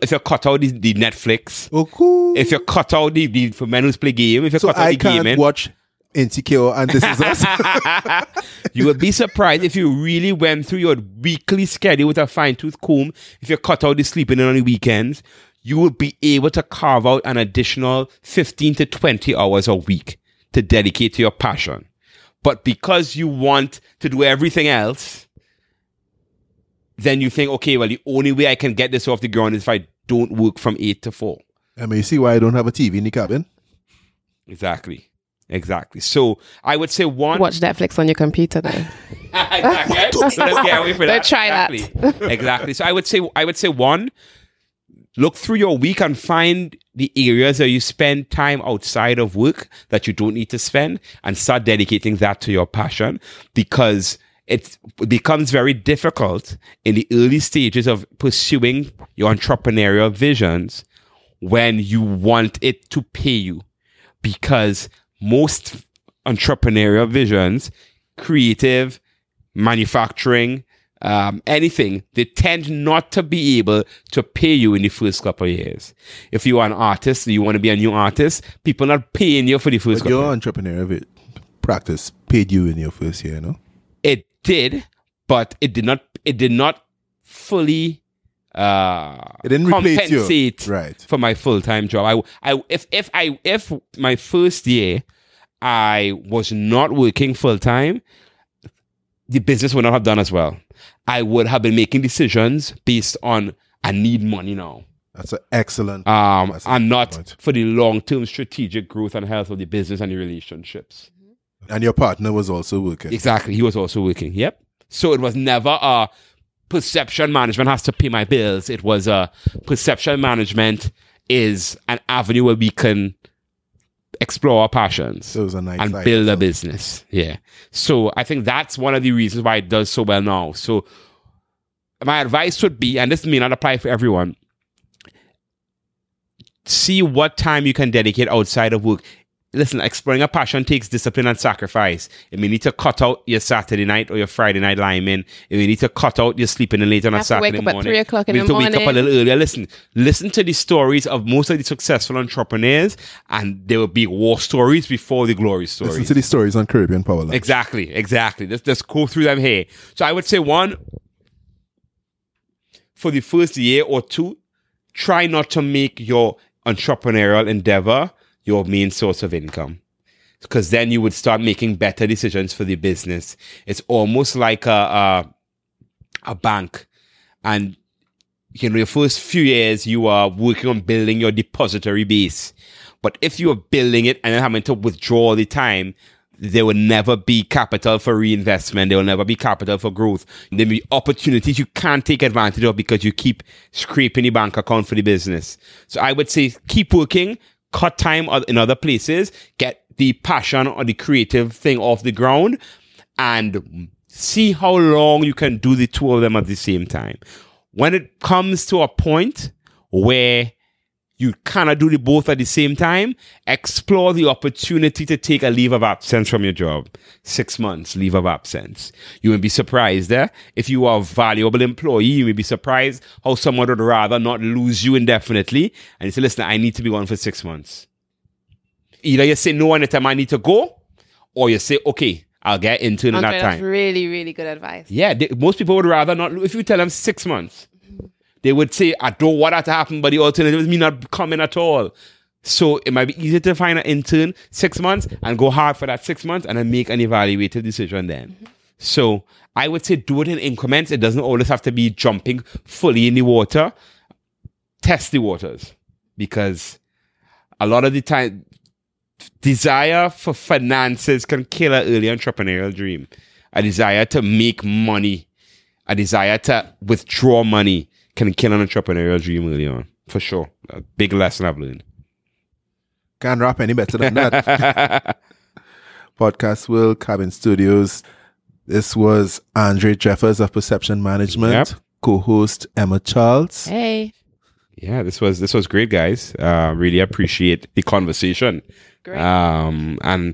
if you cut out the, the Netflix, Oh, cool. if you cut out the, the for men who play game, if you so cut out I the can't gaming, watch Insecure and This Is Us. you would be surprised if you really went through your weekly schedule with a fine tooth comb. If you cut out the sleeping in on the weekends, you would be able to carve out an additional 15 to 20 hours a week to dedicate to your passion. But because you want to do everything else, then you think, okay, well, the only way I can get this off the ground is if I don't work from 8 to 4. I mean, you see why I don't have a TV in the cabin? Exactly. Exactly. So I would say one. Watch Netflix on your computer then. exactly. So let's get away from Don't that. try that. exactly. exactly. So I would say I would say one, look through your week and find the areas that you spend time outside of work that you don't need to spend and start dedicating that to your passion because it becomes very difficult in the early stages of pursuing your entrepreneurial visions when you want it to pay you because most entrepreneurial visions creative manufacturing um, anything, they tend not to be able to pay you in the first couple of years. If you are an artist, you want to be a new artist, people not paying you for the first But couple. your entrepreneur vi- practice paid you in your first year, no? It did, but it did not. It did not fully. Uh, It didn't compensate Right. for my full time job. I, I, if if I if my first year I was not working full time, the business would not have done as well. I would have been making decisions based on I need money now, That's an excellent. um, That's and not point. for the long term strategic growth and health of the business and the relationships. and your partner was also working. Exactly, he was also working. Yep. So it was never a perception management has to pay my bills. It was a perception management is an avenue where we can explore our passions So it was a nice and build a business. Yeah. So I think that's one of the reasons why it does so well now. So my advice would be, and this may not apply for everyone, see what time you can dedicate outside of work. Listen, exploring a passion takes discipline and sacrifice. If you need to cut out your Saturday night or your Friday night liming, if you need to cut out your sleeping in late on a have to wake Saturday up at morning, 3 o'clock in you the need to wake up a little earlier. Listen, listen to the stories of most of the successful entrepreneurs, and there will be war stories before the glory stories. Listen to the stories on Caribbean Power Lunch. Exactly, exactly. Let's just go through them here. So I would say one for the first year or two, try not to make your entrepreneurial endeavor your main source of income. Because then you would start making better decisions for the business. It's almost like a a, a bank. And you know, your first few years you are working on building your depository base. But if you are building it and then having to withdraw the time, there will never be capital for reinvestment. There will never be capital for growth. There will be opportunities you can't take advantage of because you keep scraping the bank account for the business. So I would say keep working, cut time in other places, get the passion or the creative thing off the ground, and see how long you can do the two of them at the same time. When it comes to a point where you cannot do the both at the same time, explore the opportunity to take a leave of absence from your job. Six months leave of absence. You will be surprised eh? if you are a valuable employee. You may be surprised how someone would rather not lose you indefinitely. And you say, listen, I need to be gone for six months. Either you say no anytime I need to go, or you say, okay, I'll get into it in that that's time. really, really good advice. Yeah, they, most people would rather not. If you tell them six months, they would say, "I don't want that to happen," but the alternative is me not coming at all. So it might be easier to find an intern six months and go hard for that six months, and then make an evaluative decision then. Mm-hmm. So I would say do it in increments. It doesn't always have to be jumping fully in the water. Test the waters because a lot of the time desire for finances can kill an early entrepreneurial dream. A desire to make money, a desire to withdraw money can kill an entrepreneurial dream early on. For sure. A big lesson I've learned. Can't rap any better than that. Podcast World, Cabin Studios. This was Andre Jeffers of Perception Management, Yep. co-host Emma Charles. Hey, yeah, this was this was great, guys. Uh, really appreciate the conversation. great. Um, and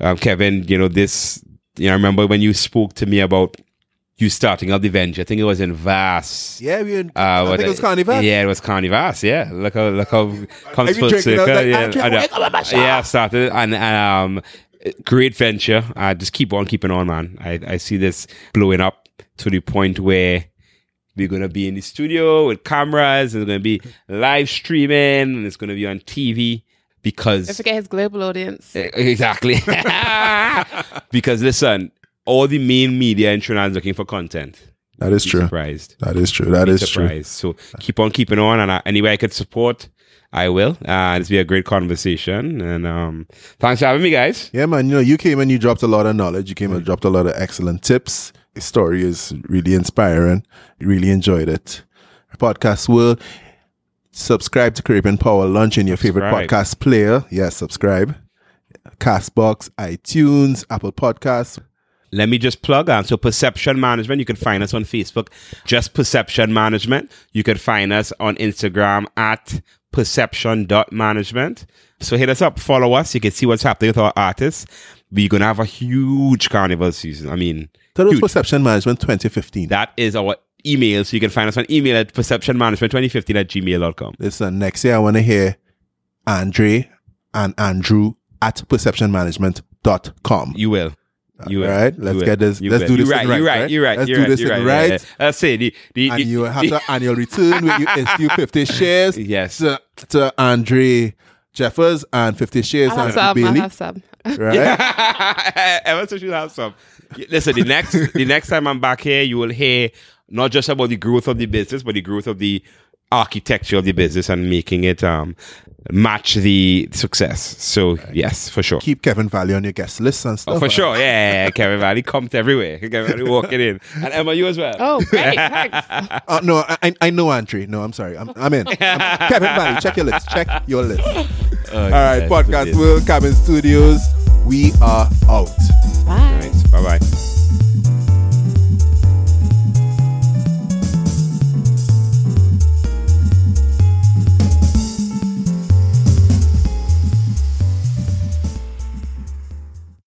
um, Kevin, you know this. You know, I remember when you spoke to me about you starting up the venture. I think it was in Vass. Yeah, we in, Uh, I what- think it was Carnival. Yeah, it was Carnivas. Yeah, look how look how comes you full drinking? I was circle. like, yeah, I know. wake up on my shop." yeah, I started and um, great venture. Uh, just keep on keeping on, man. I I see this blowing up to the point where we're gonna be in the studio with cameras. and It's gonna be live streaming, and it's gonna be on TV because Don't forget his global audience. Exactly. because listen, all the main media in Trinidad is looking for content. That is true. Surprised. That is true. That is Be is true. So keep on keeping on, and uh, any way I could support, I will. Uh, it's been a great conversation, and um, thanks for having me, guys. Yeah, man. You know, you came and you dropped a lot of knowledge. You came and dropped a lot of excellent tips. The story is really inspiring. Really enjoyed it. Podcast World. Subscribe to Caribbean Power Lunch in your favorite podcast player. Yes, subscribe. Castbox, iTunes, Apple Podcasts. Let me just plug on. So, Perception Management, you can find us on Facebook, just Perception Management. You can find us on Instagram at perception.management. So, hit us up, follow us. You can see what's happening with our artists. We're going to have a huge carnival season. I mean, That was. Perception Management 2015. that is our email. So, you can find us on email at perceptionmanagement2015 at gmail.com. Listen, next year I want to hear Andre and Andrew at perceptionmanagement.com. You will. You will. All right, let's get this- You let's do this You're thing right. You're right, right. right? You're right. Let's do this you're right. right. Yeah, yeah. Let's say the, the, and the- you have the annual return where you issue 50 shares Yes. to, to Andre Jeffers and 50 shares I'll have and some. I'll Bailey. have some. Right? Ever since you have some. Listen, the next the next time I'm back here, you will hear not just about the growth of the business, but the growth of the architecture of the business and making it um match the success. So yes, for sure. Keep Kevin Valley on your guest list and stuff. Oh, for man. sure, yeah, yeah, yeah. Kevin Valley comes everywhere. Kevin Valley walking in, and Emma, you as well. Oh, great. Thanks. Uh, no, I, I- I know Andre. No, I'm sorry. I'm, I'm in. I'm- Kevin Valley, check your list. Check your list. Oh, All right, yes, Podcast it is. World Cabin Studios. We are out.